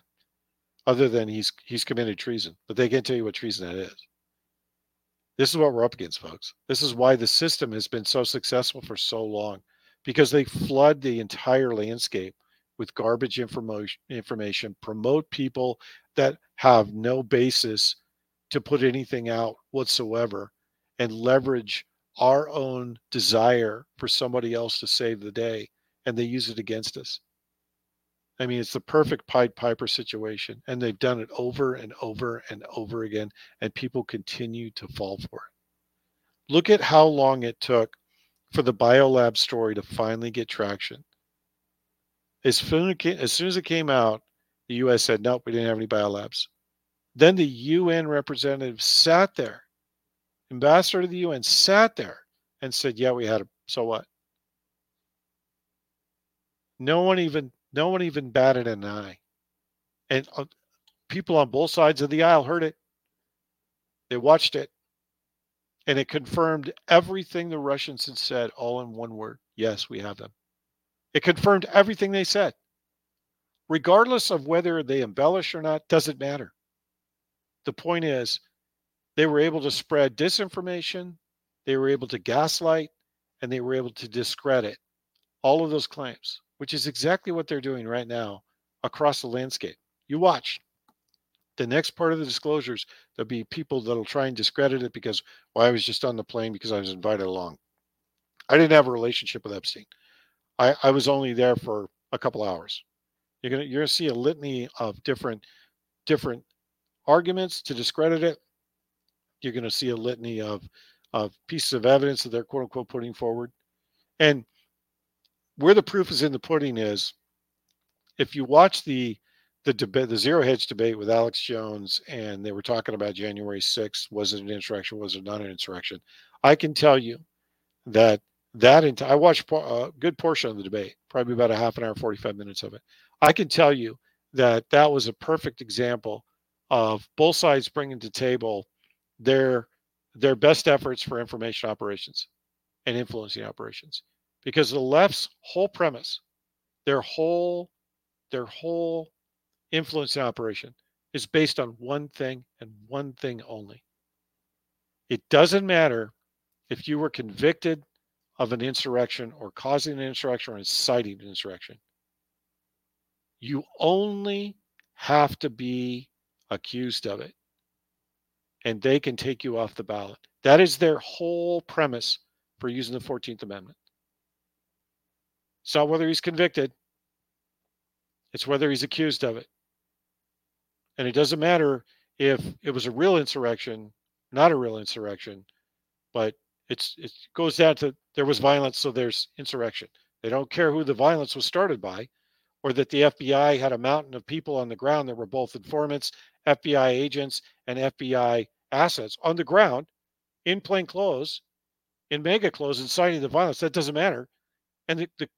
other than he's he's committed treason. But they can't tell you what treason that is. This is what we're up against, folks. This is why the system has been so successful for so long, because they flood the entire landscape with garbage information, information, promote people that have no basis to put anything out whatsoever, and leverage our own desire for somebody else to save the day, and they use it against us. I mean, it's the perfect Pied Piper situation, and they've done it over and over and over again, and people continue to fall for it. Look at how long it took for the biolab story to finally get traction. As soon, as it came out, the U.S. said, nope, we didn't have any biolabs. Then the UN representative sat there, ambassador to the UN sat there and said, yeah, we had a, so what? No one even, no one even batted an eye. And uh, people on both sides of the aisle heard it. They watched it. And it confirmed everything the Russians had said all in one word. Yes, we have them. It confirmed everything they said. Regardless of whether they embellish or not, doesn't matter. The point is, they were able to spread disinformation, they were able to gaslight, and they were able to discredit all of those claims, which is exactly what they're doing right now across the landscape. You watch. The next part of the disclosures, there'll be people that'll try and discredit it because, well, I was just on the plane because I was invited along. I didn't have a relationship with Epstein. I, I was only there for a couple hours. You're gonna you're gonna see a litany of different different arguments to discredit it. You're gonna see a litany of of pieces of evidence that they're quote unquote putting forward. And where the proof is in the pudding is if you watch the the debate the zero hedge debate with Alex Jones and they were talking about January 6th, was it an insurrection, was it not an insurrection? I can tell you that that I watched a good portion of the debate, probably about a half an hour, 45 minutes of it. I can tell you that that was a perfect example of both sides bringing to table their their best efforts for information operations and influencing operations. Because the left's whole premise their whole their whole influencing operation is based on one thing and one thing only. It doesn't matter if you were convicted of an insurrection or causing an insurrection or inciting an insurrection. You only have to be accused of it, and they can take you off the ballot. That is their whole premise for using the 14th Amendment. It's not whether he's convicted, it's whether he's accused of it. And it doesn't matter if it was a real insurrection, not a real insurrection, but it's it goes down to there was violence, so there's insurrection. They don't care who the violence was started by, or that the FBI had a mountain of people on the ground that were both informants, FBI agents, and FBI assets on the ground in plain clothes, in MAGA clothes, inciting the violence. That doesn't matter. And the, the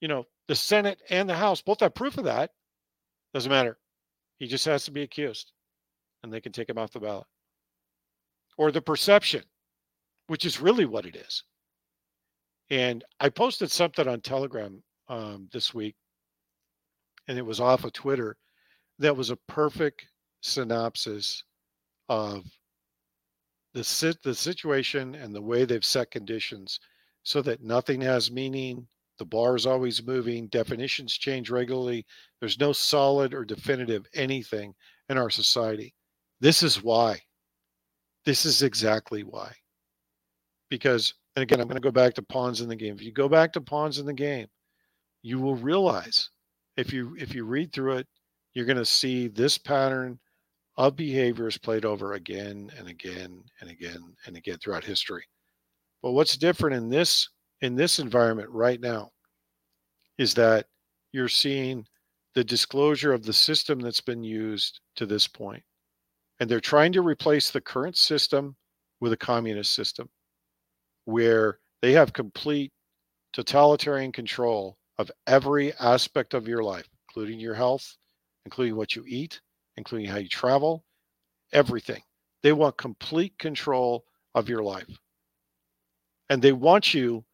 you know, the Senate and the House both have proof of that. Doesn't matter. He just has to be accused and they can take him off the ballot. Or the perception, which is really what it is. And I posted something on Telegram um, this week, and it was off of Twitter that was a perfect synopsis of the sit the situation and the way they've set conditions so that nothing has meaning the bar is always moving definitions change regularly there's no solid or definitive anything in our society this is why. This is exactly why. Because, and again, I'm going to go back to pawns in the game. If you go back to pawns in the game, you will realize if you if you read through it, you're going to see this pattern of behaviors played over again and again and again and again throughout history. But what's different in this in this environment right now is that you're seeing the disclosure of the system that's been used to this point and they're trying to replace the current system with a communist system where they have complete totalitarian control of every aspect of your life, including your health, including what you eat, including how you travel, everything. They want complete control of your life. And they want you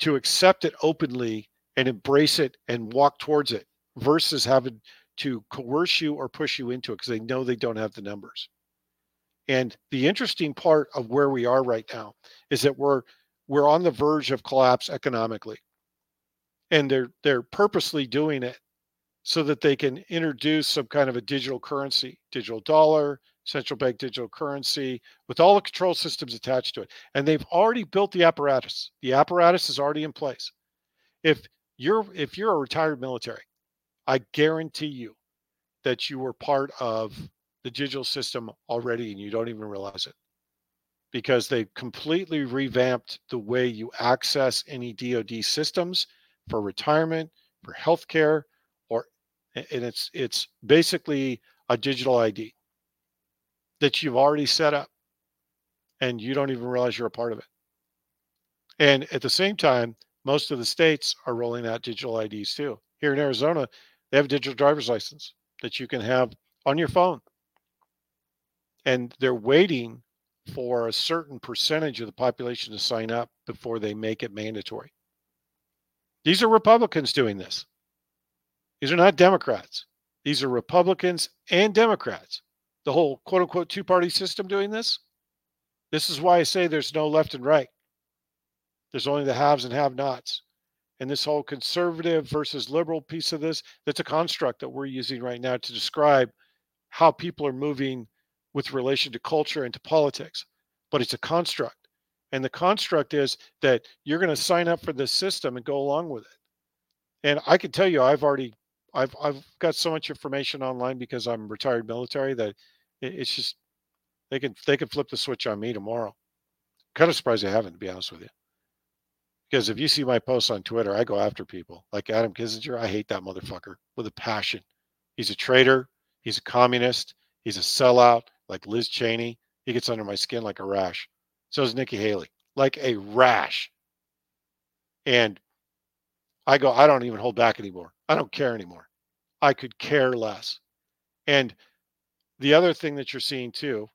to accept it openly and embrace it and walk towards it versus having to coerce you or push you into it because they know they don't have the numbers. And the interesting part of where we are right now is that we're we're on the verge of collapse economically. And they're they're purposely doing it so that they can introduce some kind of a digital currency, digital dollar, central bank digital currency with all the control systems attached to it. And they've already built the apparatus. The apparatus is already in place. If you're if you're a retired military, I guarantee you that you were part of the digital system already and you don't even realize it because they completely revamped the way you access any DoD systems for retirement, for healthcare, or and it's it's basically a digital ID that you've already set up and you don't even realize you're a part of it. And at the same time, most of the states are rolling out digital IDs too. Here in Arizona, they have a digital driver's license that you can have on your phone and they're waiting for a certain percentage of the population to sign up before they make it mandatory. These are Republicans doing this. These are not Democrats. These are Republicans and Democrats. The whole quote unquote two party system doing this. This is why I say there's no left and right. There's only the haves and have nots. And this whole conservative versus liberal piece of this, that's a construct that we're using right now to describe how people are moving with relation to culture and to politics, but it's a construct. And the construct is that you're going to mm. sign up for this system and go along with it. And I can tell you, I've already, I've, I've got so much information online because I'm retired military that it's just they can they can flip the switch on me tomorrow. Kind of surprised they haven't, to be honest with you. Because if you see my posts on Twitter, I go after people like Adam Kinzinger. I hate that motherfucker with a passion. He's a traitor. He's a communist. He's a sellout like Liz Cheney. He gets under my skin like a rash. So is Nikki Haley, like a rash. And I go, I don't even hold back anymore. I don't care anymore. I could care less. And the other thing that you're seeing too,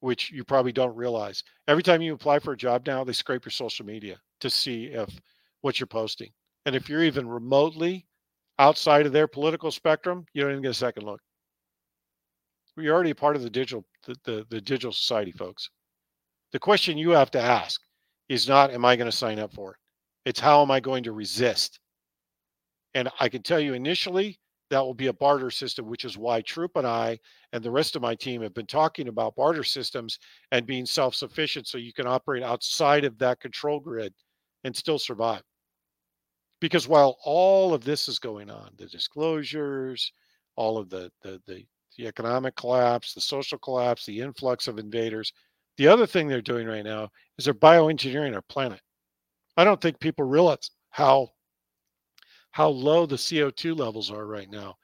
which you probably don't realize, every time you apply for a job now, they scrape your social media to see if what you're posting. And if you're even remotely outside of their political spectrum, you don't even get a second look. You're already part of the digital the, the, the digital society, folks. The question you have to ask is not, am I going to sign up for it? It's how am I going to resist? And I can tell you initially, that will be a barter system, which is why Troop and I and the rest of my team have been talking about barter systems and being self sufficient so you can operate outside of that control grid and still survive. Because while all of this is going on, the disclosures, all of the, the, the, the economic collapse, the social collapse, the influx of invaders, the other thing they're doing right now is they're bioengineering our planet. I don't think people realize how how low the CO2 levels are right now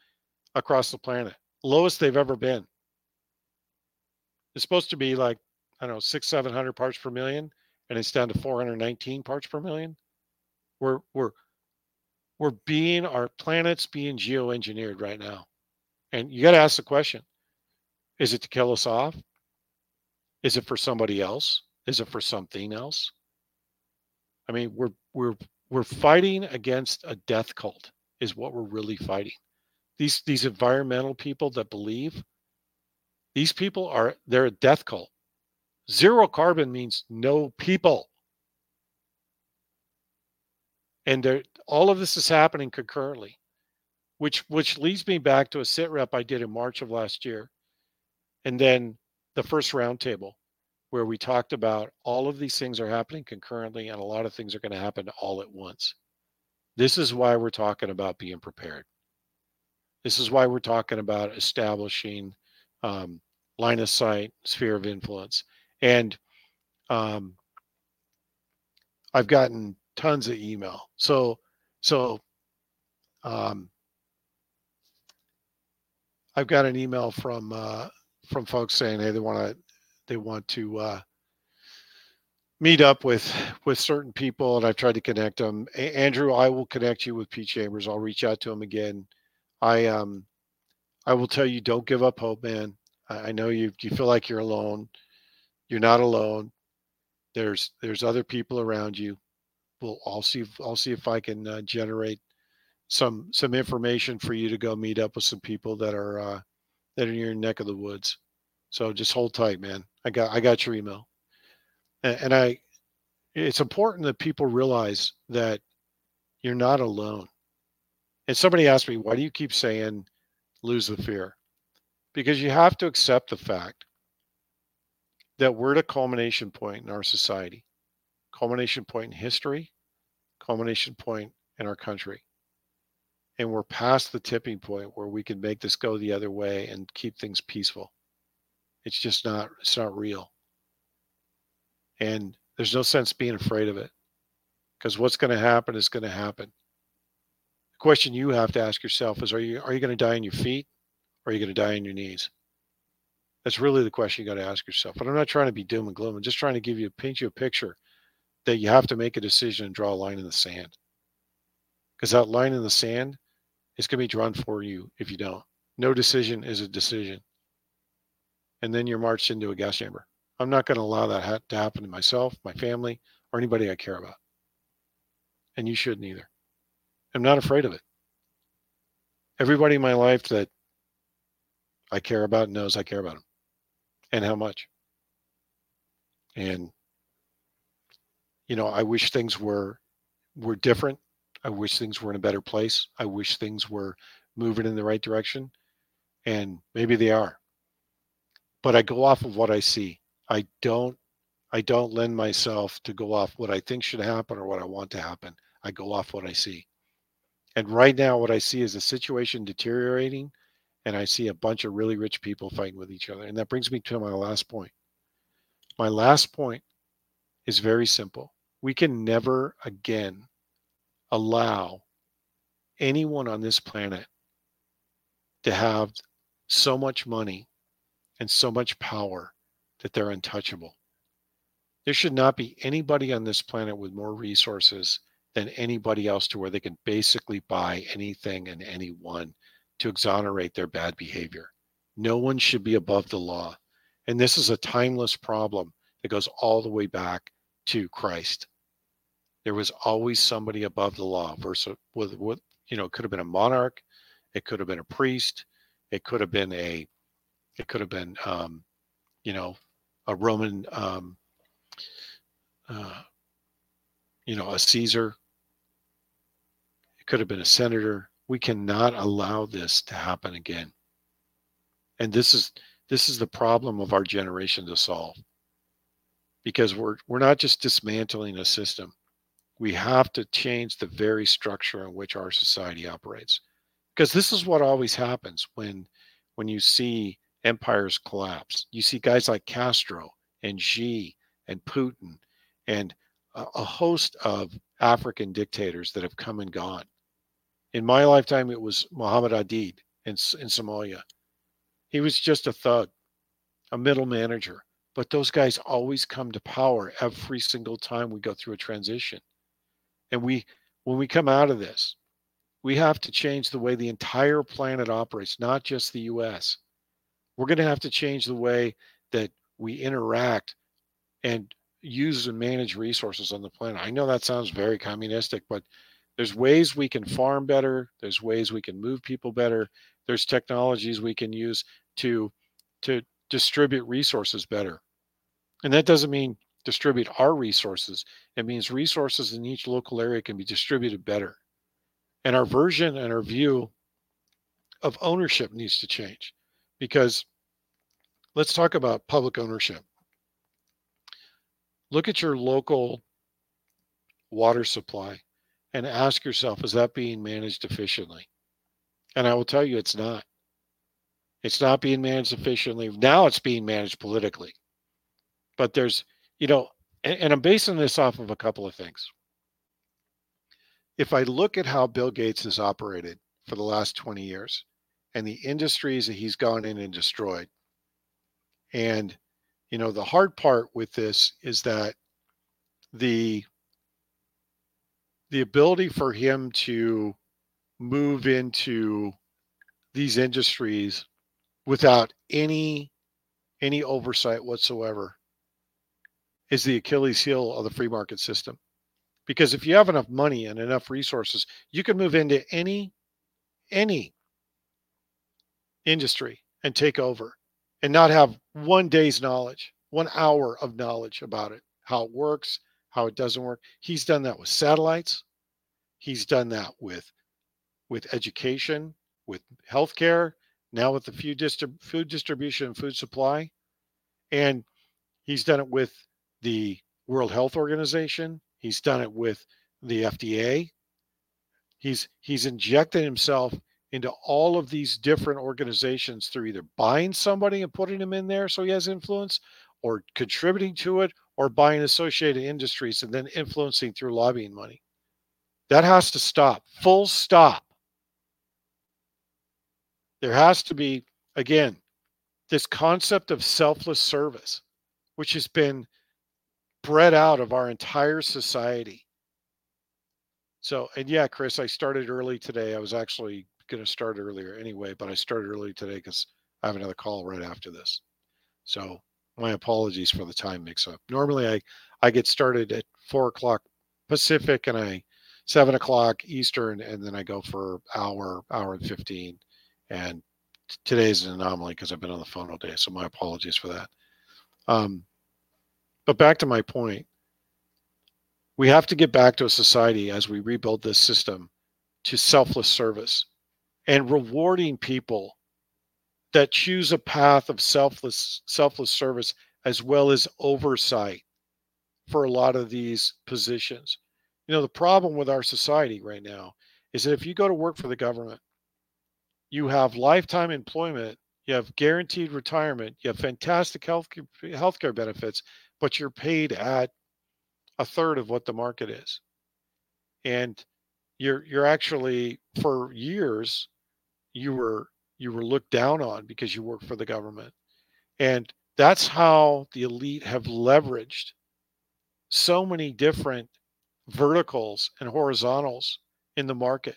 across the planet. Lowest they've ever been. It's supposed to be like, I don't know, six, 700 parts per million, and it's down to 419 parts per million. We're, we're, we're being, our planet's being geoengineered right now. And you got to ask the question is it to kill us off? Is it for somebody else? Is it for something else? I mean, we're, we're we're fighting against a death cult is what we're really fighting these these environmental people that believe these people are they're a death cult zero carbon means no people and all of this is happening concurrently which which leads me back to a sit rep i did in march of last year and then the first roundtable where we talked about all of these things are happening concurrently and a lot of things are going to happen all at once. This is why we're talking about being prepared. This is why we're talking about establishing um, line of sight, sphere of influence. And um, I've gotten tons of email. So, so um, I've got an email from uh, from folks saying, hey, they want to they want to uh, meet up with with certain people, and I've tried to connect them. A- Andrew, I will connect you with Pete Chambers. I'll reach out to him again. I um, I will tell you, don't give up hope, man. I, I know you you feel like you're alone. You're not alone. There's there's other people around you. We'll I'll see if, I'll see if I can uh, generate some some information for you to go meet up with some people that are uh, that are in your neck of the woods. So just hold tight, man. I got I got your email, and, and I. It's important that people realize that you're not alone. And somebody asked me, why do you keep saying lose the fear? Because you have to accept the fact that we're at a culmination point in our society, culmination point in history, culmination point in our country. And we're past the tipping point where we can make this go the other way and keep things peaceful. It's just not it's not real. And there's no sense being afraid of it because what's going to happen is going to happen. The question you have to ask yourself is are you are you going to die on your feet or are you going to die on your knees? That's really the question you got to ask yourself. But I'm not trying to be doom and gloom. I'm just trying to give you paint you a picture that you have to make a decision and draw a line in the sand. Because that line in the sand is going to be drawn for you if you don't. No decision is a decision and then you're marched into a gas chamber. I'm not going to allow that to happen to myself, my family, or anybody I care about. And you shouldn't either. I'm not afraid of it. Everybody in my life that I care about knows I care about them and how much. And you know, I wish things were were different. I wish things were in a better place. I wish things were moving in the right direction. And maybe they are but I go off of what I see. I don't I don't lend myself to go off what I think should happen or what I want to happen. I go off what I see. And right now what I see is a situation deteriorating and I see a bunch of really rich people fighting with each other. And that brings me to my last point. My last point is very simple. We can never again allow anyone on this planet to have so much money and so much power that they're untouchable. There should not be anybody on this planet with more resources than anybody else to where they can basically buy anything and anyone to exonerate their bad behavior. No one should be above the law. And this is a timeless problem that goes all the way back to Christ. There was always somebody above the law versus with, with you know, it could have been a monarch, it could have been a priest, it could have been a it could have been, um, you know, a Roman, um, uh, you know, a Caesar. It could have been a senator. We cannot allow this to happen again. And this is this is the problem of our generation to solve. Because we're we're not just dismantling a system. We have to change the very structure in which our society operates. Because this is what always happens when when you see empires collapse. You see guys like Castro and Xi and Putin and a, a host of African dictators that have come and gone. In my lifetime, it was Muhammad Aidid in, in Somalia. He was just a thug, a middle manager. But those guys always come to power every single time we go through a transition. And we, when we come out of this, we have to change the way the entire planet operates, not just the US. We're going to have to change the way that we interact and use and manage resources on the planet. I know that sounds very communistic, but there's ways we can farm better, there's ways we can move people better, there's technologies we can use to to distribute resources better. And that doesn't mean distribute our resources. It means resources in each local area can be distributed better. And our version and our view of ownership needs to change because let's talk about public ownership. Look at your local water supply and ask yourself, is that being managed efficiently? And I will tell you, it's not. It's not being managed efficiently. Now it's being managed politically. But there's, you know, and, and I'm basing this off of a couple of things if I look at how Bill Gates has operated for the last 20 years and the industries that he's gone in and destroyed, and you know, the hard part with this is that the the ability for him to move into these industries without any any oversight whatsoever is the Achilles heel of the free market system. Because if you have enough money and enough resources, you can move into any any industry and take over and not have one day's knowledge, one hour of knowledge about it, how it works, how it doesn't work. He's done that with satellites. He's done that with with education, with healthcare, now with the food, food distribution and food supply. And he's done it with the World Health Organization. He's done it with the FDA. He's he's injected himself into all of these different organizations through either buying somebody and putting him in there so he has influence or contributing to it or buying associated industries and then influencing through lobbying money. That has to stop. Full stop. There has to be, again, this concept of selfless service, which has been bred out of our entire society. So, and yeah, Chris, I started early today. I was actually going to start earlier anyway, but I started early today because I have another call right after this. So, my apologies for the time mix up. Normally, I I get started at four o'clock Pacific and I seven o'clock Eastern, and then I go for hour, hour and fifteen. And today's an anomaly because I've been on the phone all day. So my apologies for that. Um, but back to my point, we have to get back to a society as we rebuild this system to selfless service and rewarding people that choose a path of selfless selfless service as well as oversight for a lot of these positions. You know, the problem with our society right now is that if you go to work for the government, you have lifetime employment, you have guaranteed retirement, you have fantastic health healthcare benefits, but you're paid at a third of what the market is. And you're you're actually for years you were you were looked down on because you work for the government. And that's how the elite have leveraged so many different verticals and horizontals in the market.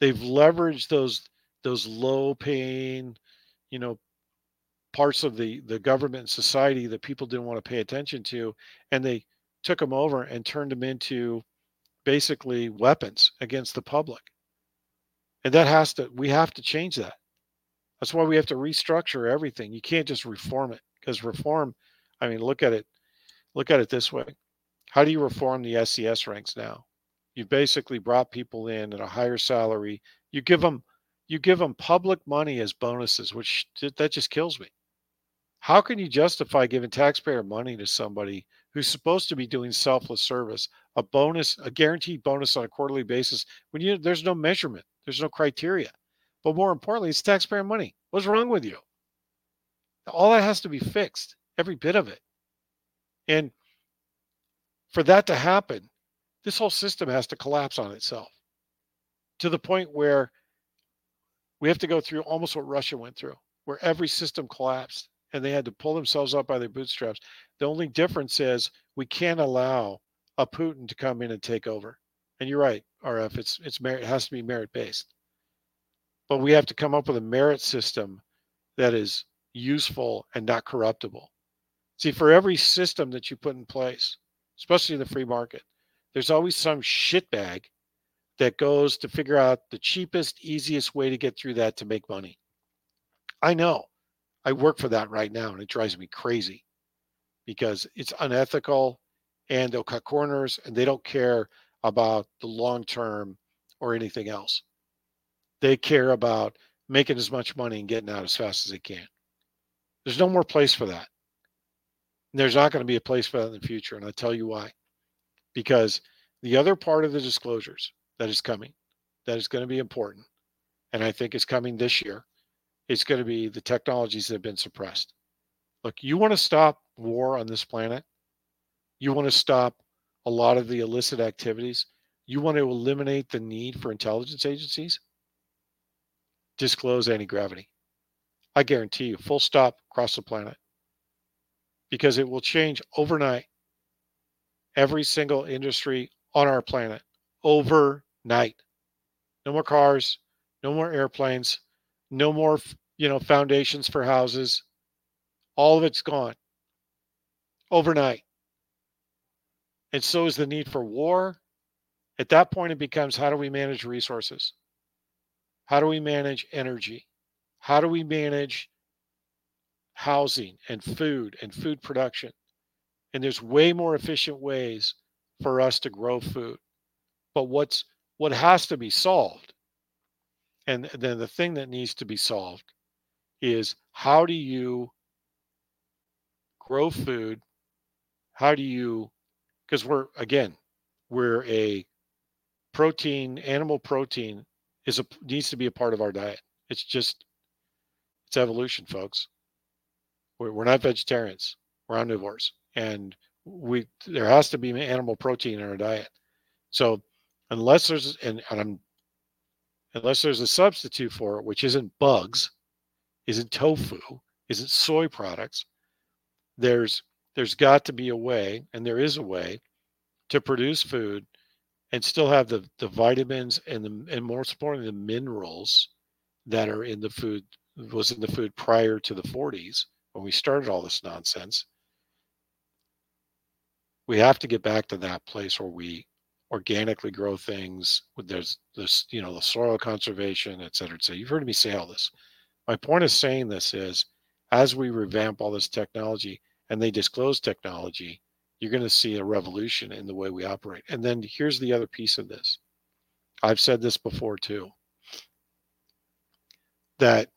They've leveraged those those low paying, you know, parts of the the government and society that people didn't want to pay attention to and they took them over and turned them into basically weapons against the public and that has to we have to change that that's why we have to restructure everything you can't just reform it because reform i mean look at it look at it this way how do you reform the SES ranks now You basically brought people in at a higher salary. You give them you give them public money as bonuses, which that just kills me. How can you justify giving taxpayer money to somebody who's supposed to be doing selfless service, a bonus, a guaranteed bonus on a quarterly basis when you there's no measurement, there's no criteria. But more importantly, it's taxpayer money. What's wrong with you? All that has to be fixed, every bit of it. And for that to happen, this whole system has to collapse on itself to the point where we have to go through almost what Russia went through, where every system collapsed and they had to pull themselves up by their bootstraps. The only difference is we can't allow a Putin to come in and take over. And you're right, RF. It's it's merit. It has to be merit based. But we have to come up with a merit system that is useful and not corruptible. See, for every system that you put in place, especially in the free market, there's always some shitbag that goes to figure out the cheapest, easiest way to get through that to make money. I know. I work for that right now, and it drives me crazy because it's unethical and they'll cut corners and they don't care about the long term or anything else. They care about making as much money and getting out as fast as they can. There's no more place for that. And there's not going to be a place for that in the future. And I'll tell you why. Because the other part of the disclosures that is coming, that is going to be important, and I think is coming this year, is going to be the technologies that have been suppressed. Look, you want to stop war on this planet, you want to stop a lot of the illicit activities, you want to eliminate the need for intelligence agencies, disclose anti gravity. I guarantee you, full stop across the planet. Because it will change overnight every single industry on our planet overnight. No more cars, no more airplanes, no more, you know, foundations for houses. All of it's gone overnight. And so is the need for war. At that point, it becomes how do we manage resources? How do we manage energy? How do we manage housing and food and food production? And there's way more efficient ways for us to grow food. But what's what has to be solved, and then the thing that needs to be solved is how do you grow food? How do you because we're again, we're a protein, animal protein is a needs to be a part of our diet. It's just it's evolution, folks. We're, we're not vegetarians. We're omnivores, and we there has to be animal protein in our diet. So unless there's and, and I'm unless there's a substitute for it, which isn't bugs, isn't tofu, isn't soy products, there's there's got to be a way, and there is a way, to produce food and still have the the vitamins and the and more importantly the minerals that are in the food was in the food prior to the 40s when we started all this nonsense. We have to get back to that place where we organically grow things. There's this, you know, the soil conservation, et cetera, et cetera. You've heard me say all this. My point of saying this is as we revamp all this technology and they disclose technology, you're going to see a revolution in the way we operate. And then here's the other piece of this. I've said this before too that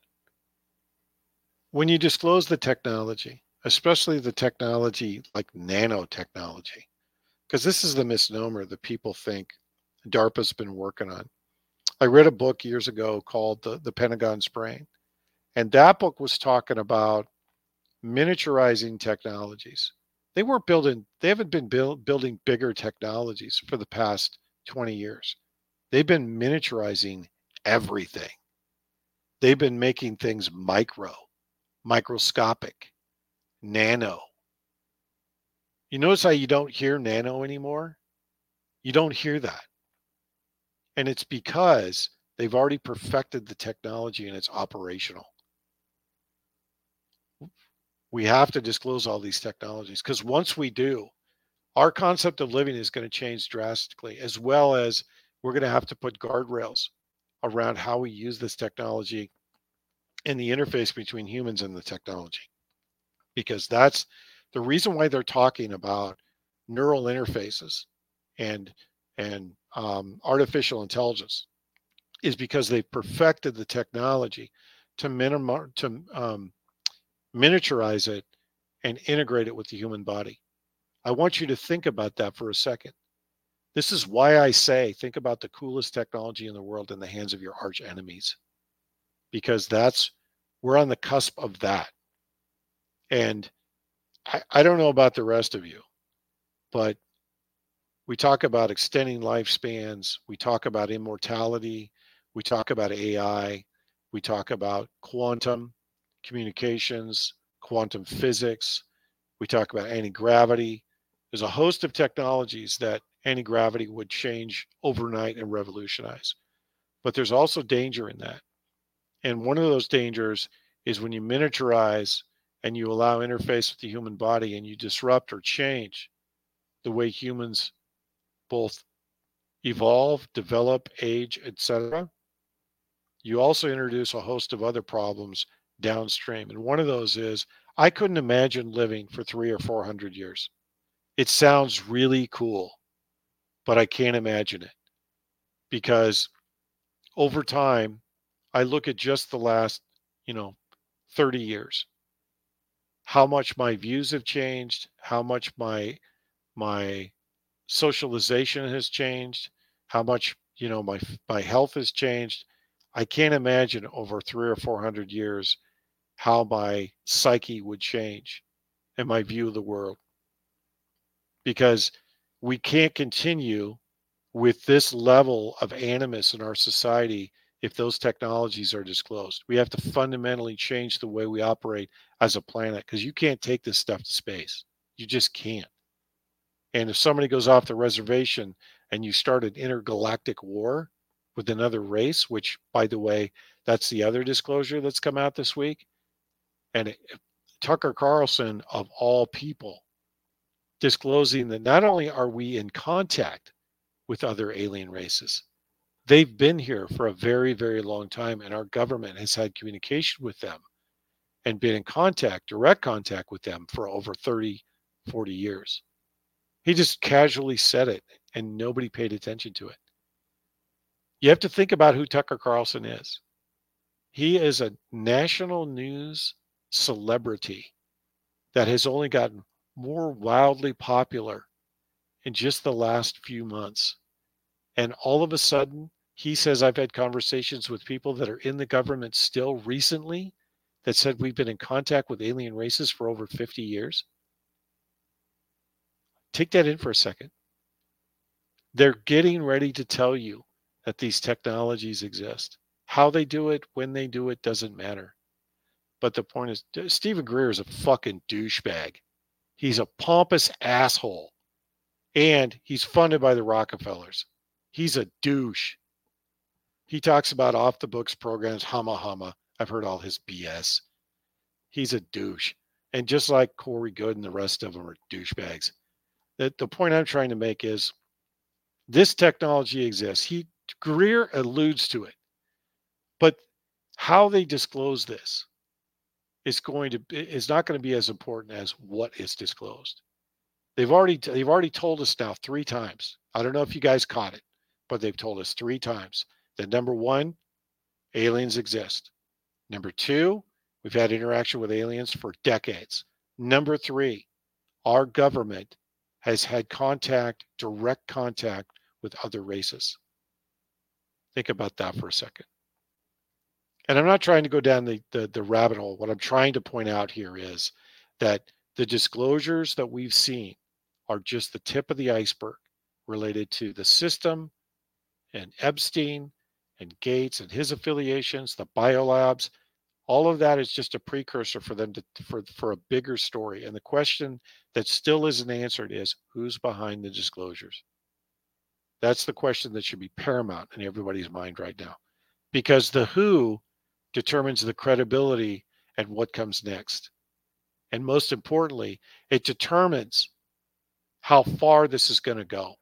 when you disclose the technology, especially the technology like nanotechnology, because this is the misnomer that people think DARPA's been working on. I read a book years ago called The, the Pentagon's Brain, and that book was talking about miniaturizing technologies. They weren't building, they haven't been build, building bigger technologies for the past 20 years. They've been miniaturizing everything. They've been making things micro microscopic, nano. You notice how you don't hear nano anymore? You don't hear that. And it's because they've already perfected the technology and it's operational. We have to disclose all these technologies because once we do, our concept of living is going to change drastically, as well as we're going to have to put guardrails around how we use this technology in the interface between humans and the technology because that's the reason why they're talking about neural interfaces and and um, artificial intelligence is because they've perfected the technology to minim- to um, miniaturize it and integrate it with the human body. I want you to think about that for a second. This is why I say think about the coolest technology in the world in the hands of your arch enemies, because that's we're on the cusp of that. And I, I don't know about the rest of you, but we talk about extending lifespans, we talk about immortality, we talk about AI, we talk about quantum communications, quantum physics, we talk about anti gravity. There's a host of technologies that anti gravity would change overnight and revolutionize. But there's also danger in that. And one of those dangers is when you miniaturize and you allow interface with the human body and you disrupt or change the way humans both evolve, develop, age, etc. You also introduce a host of other problems downstream. And one of those is I couldn't imagine living for three or 400 years. It sounds really cool, but I can't imagine it because over time, I look at just the last, you know, 30 years, how much my views have changed, how much my, my socialization has changed, how much, you know, my, my health has changed. I can't imagine over three or 400 years how my psyche would change and my view of the world. Because we can't continue with this level of animus in our society if those technologies are disclosed. We have to fundamentally change the way we operate as a planet because you can't take this stuff to space. You just can't. And if somebody goes off the reservation and you start an intergalactic war with another race, which, by the way, that's the other disclosure that's come out this week, and Tucker Carlson, of all people, disclosing that not only are we in contact with other alien races, they've been here for a very, very long time, and our government has had communication with them and been in contact, direct contact with them for over 30, 40 years. He just casually said it, and nobody paid attention to it. You have to think about who Tucker Carlson is. He is a national news celebrity that has only gotten more wildly popular in just the last few months. And all of a sudden, he says, I've had conversations with people that are in the government still recently that said we've been in contact with alien races for over 50 years. Take that in for a second. They're getting ready to tell you that these technologies exist. How they do it, when they do it, doesn't matter. But the point is, Steven Greer is a fucking douchebag. He's a pompous asshole. And he's funded by the Rockefellers. He's a douche. He talks about off the books programs, hama hama. I've heard all his BS. He's a douche. And just like Corey Goode and the rest of them are douchebags. The, the point I'm trying to make is this technology exists. He Greer alludes to it. But how they disclose this is going to is not going to be as important as what is disclosed. They've already they've already told us now three times. I don't know if you guys caught it, but they've told us three times that number one, aliens exist. Number two, we've had interaction with aliens for decades. Number three, our government has had contact, direct contact with other races. Think about that for a second and I'm not trying to go down the, the, the rabbit hole. What I'm trying to point out here is that the disclosures that we've seen are just the tip of the iceberg related to the system and Epstein and Gates and his affiliations, the biolabs. All of that is just a precursor for them to for for a bigger story. And the question that still isn't answered is who's behind the disclosures? That's the question that should be paramount in everybody's mind right now. Because the who determines the credibility and what comes next. And most importantly, it determines how far this is going to go.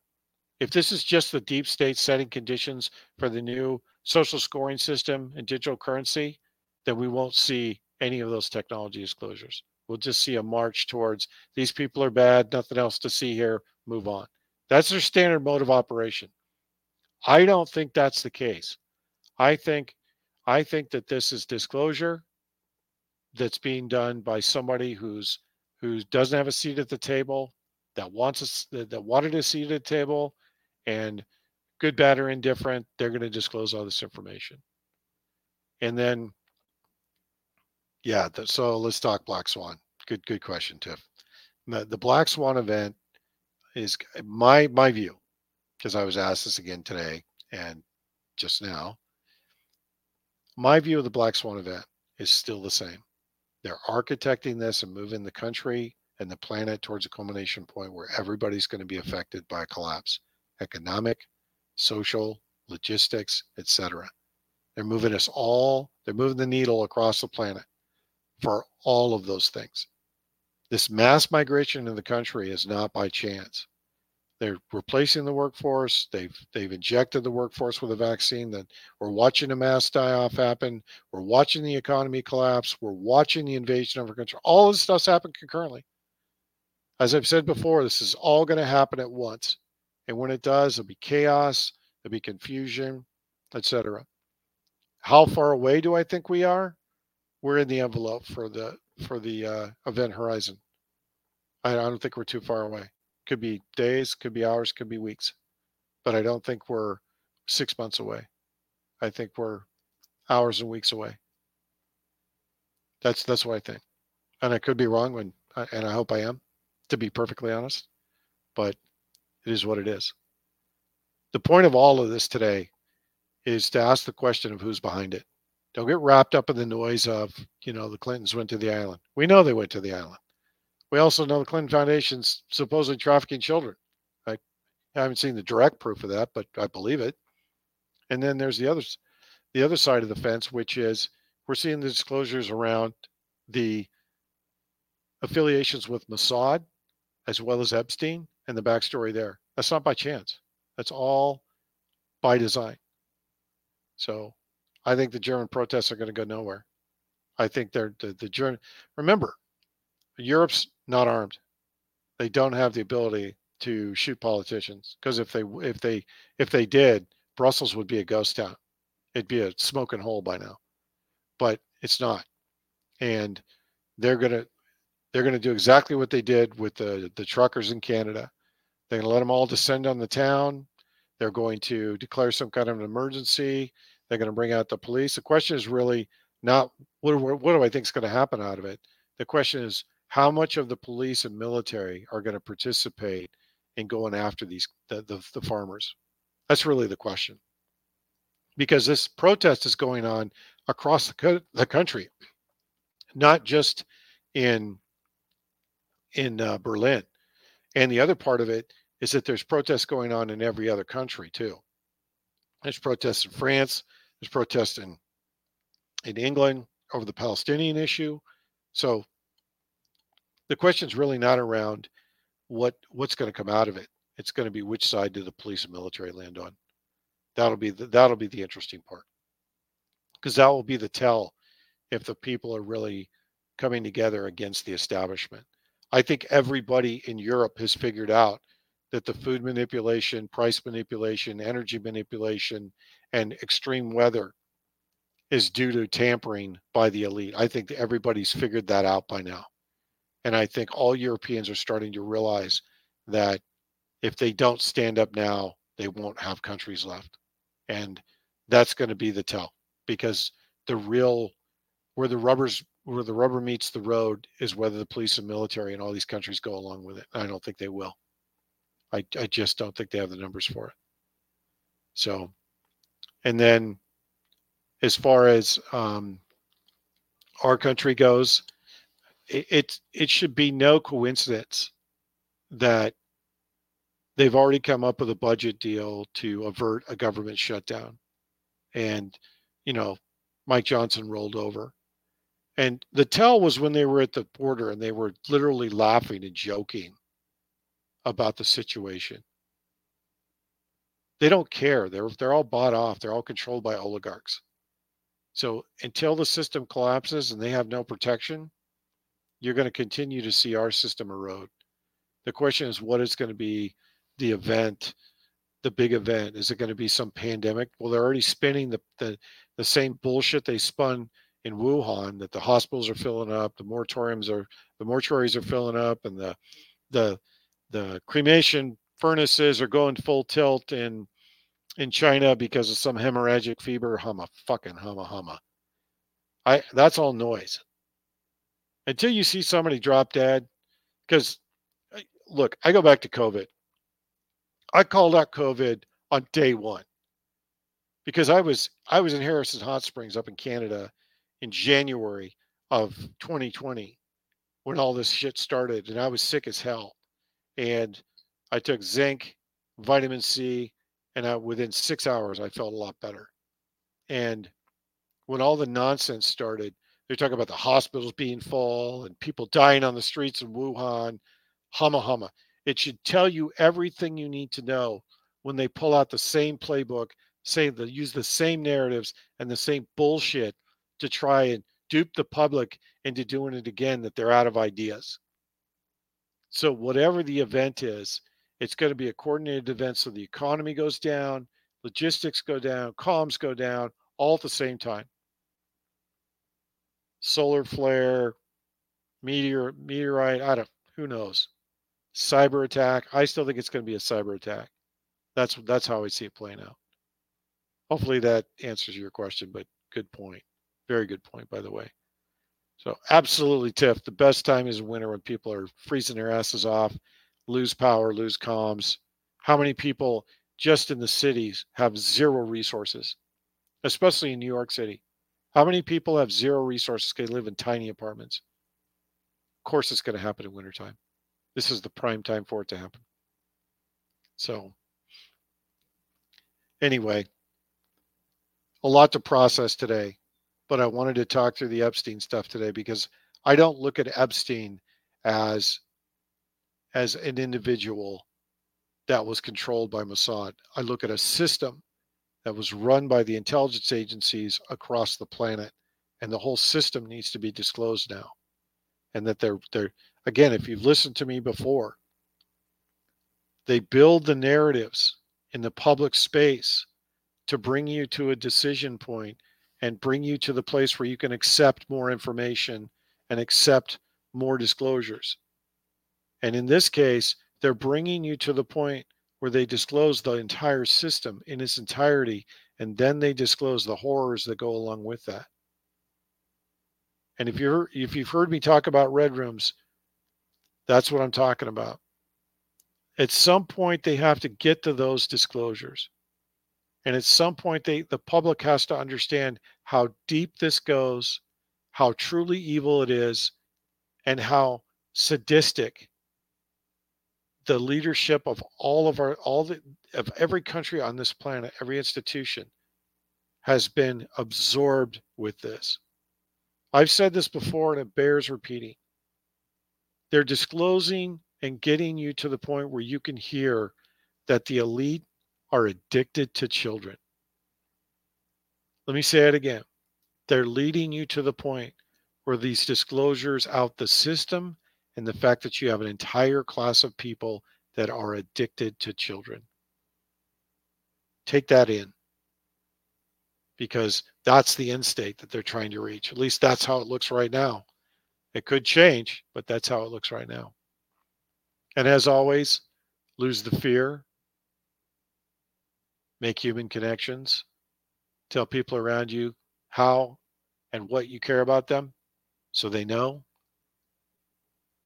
If this is just the deep state setting conditions for the new social scoring system and digital currency, then we won't see any of those technology disclosures. We'll just see a march towards these people are bad, nothing else to see here, move on. That's their standard mode of operation. I don't think that's the case. I think I think that this is disclosure that's being done by somebody who's who doesn't have a seat at the table, that wants a, that wanted a seat at the table, and good, bad, or indifferent, they're going to disclose all this information. And then, yeah, the, so let's talk Black Swan. Good, good question, Tiff. The, the Black Swan event is my my view, because I was asked this again today and just now. My view of the Black Swan event is still the same. They're architecting this and moving the country and the planet towards a culmination point where everybody's going to be affected by a collapse economic, social, logistics, etc. They're moving us all, they're moving the needle across the planet for all of those things. This mass migration in the country is not by chance. They're replacing the workforce. They've they've injected the workforce with a vaccine. That we're watching a mass die-off happen. We're watching the economy collapse. We're watching the invasion of our country. All this stuff's happened concurrently. As I've said before, this is all going to happen at once. And when it does, there'll be chaos, there'll be confusion, etc. How far away do I think we are? We're in the envelope for the for the uh, event horizon. I, I don't think we're too far away. Could be days, could be hours, could be weeks. But I don't think we're six months away. I think we're hours and weeks away. That's that's what I think. And I could be wrong when and I hope I am, to be perfectly honest. But it is what it is. The point of all of this today is to ask the question of who's behind it. Don't get wrapped up in the noise of, you know, the Clintons went to the island. We know they went to the island. We also know the Clinton Foundation's supposedly trafficking children. I haven't seen the direct proof of that, but I believe it. And then there's the others, the other side of the fence, which is we're seeing the disclosures around the affiliations with Mossad as well as Epstein and the backstory there. That's not by chance. That's all by design. So I think the German protests are going to go nowhere. I think they're the, the German. Remember, Europe's not armed. They don't have the ability to shoot politicians because if they if they if they did, Brussels would be a ghost town. It'd be a smoking hole by now. But it's not. And they're gonna they're gonna do exactly what they did with the the truckers in Canada. They're gonna let them all descend on the town. They're going to declare some kind of an emergency. They're going to bring out the police. The question is really not what, what do I think is going to happen out of it. The question is how much of the police and military are going to participate in going after these the, the, the farmers that's really the question because this protest is going on across the, co- the country not just in in uh, berlin and the other part of it is that there's protests going on in every other country too there's protests in france there's protests in in england over the palestinian issue so the question is really not around what what's going to come out of it. It's going to be which side do the police and military land on. That'll be the, that'll be the interesting part because that will be the tell if the people are really coming together against the establishment. I think everybody in Europe has figured out that the food manipulation, price manipulation, energy manipulation, and extreme weather is due to tampering by the elite. I think everybody's figured that out by now. And I think all Europeans are starting to realize that if they don't stand up now, they won't have countries left. And that's going to be the tell because the real where the rubbers where the rubber meets the road is whether the police and military and all these countries go along with it. I don't think they will. I, I just don't think they have the numbers for it. So, and then as far as um, our country goes, it, it it should be no coincidence that they've already come up with a budget deal to avert a government shutdown and you know mike johnson rolled over and the tell was when they were at the border and they were literally laughing and joking about the situation they don't care they're they're all bought off they're all controlled by oligarchs so until the system collapses and they have no protection you're going to continue to see our system erode. The question is what is going to be the event, the big event? Is it going to be some pandemic? Well, they're already spinning the, the, the same bullshit they spun in Wuhan that the hospitals are filling up, the moratoriums are the mortuaries are filling up, and the the the cremation furnaces are going full tilt in in China because of some hemorrhagic fever. Humma, fucking humma, humma. I that's all noise. Until you see somebody drop dead, because look, I go back to COVID. I called out COVID on day one because I was I was in Harrison Hot Springs up in Canada in January of 2020 when all this shit started, and I was sick as hell. And I took zinc, vitamin C, and I, within six hours, I felt a lot better. And when all the nonsense started, they're talking about the hospitals being full and people dying on the streets in Wuhan. Humma humma. It should tell you everything you need to know when they pull out the same playbook, say they use the same narratives and the same bullshit to try and dupe the public into doing it again that they're out of ideas. So, whatever the event is, it's going to be a coordinated event so the economy goes down, logistics go down, comms go down, all at the same time. Solar flare, meteor, meteorite, I don't, who knows? Cyber attack. I still think it's going to be a cyber attack. That's that's how I see it playing out. Hopefully that answers your question, but good point. Very good point, by the way. So absolutely, Tiff. The best time is winter when people are freezing their asses off, lose power, lose comms. How many people just in the cities have zero resources, especially in New York City? How many people have zero resources? They live in tiny apartments. Of course, it's going to happen in wintertime. This is the prime time for it to happen. So, anyway, a lot to process today but I wanted to talk through the Epstein stuff today because I don't look at Epstein as as an individual that was controlled by Mossad. I look at a system that was run by the intelligence agencies across the planet and the whole system needs to be disclosed now. And that they're they're again, if you've listened to me before, they build the narratives in the public space to bring you to a decision point and bring you to the place where you can accept more information and accept more disclosures. And in this case, they're bringing you to the point where they disclose the entire system in its entirety, and then they disclose the horrors that go along with that. And if you're if you've heard me talk about red rooms, that's what I'm talking about. At some point, they have to get to those disclosures. And at some point, they, the public has to understand how deep this goes, how truly evil it is, and how sadistic the leadership of all of our all the of every country on this planet, every institution has been absorbed with this. I've said this before and it bears repeating. They're disclosing and getting you to the point where you can hear that the elite are addicted to children. Let me say it again. They're leading you to the point where these disclosures out the system and the fact that you have an entire class of people that are addicted to children. Take that in because that's the end state that they're trying to reach. At least that's how it looks right now. It could change, but that's how it looks right now. And as always, lose the fear, make human connections, tell people around you how and what you care about them so they know,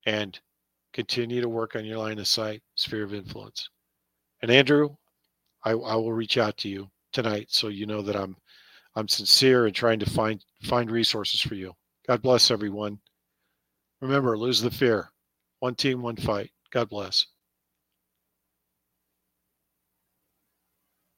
and continue to work on your line of sight, sphere of influence. And Andrew, I, I will reach out to you tonight so you know that I'm I'm sincere in trying to find find resources for you. God bless everyone. Remember, lose the fear. One team, one fight. God bless.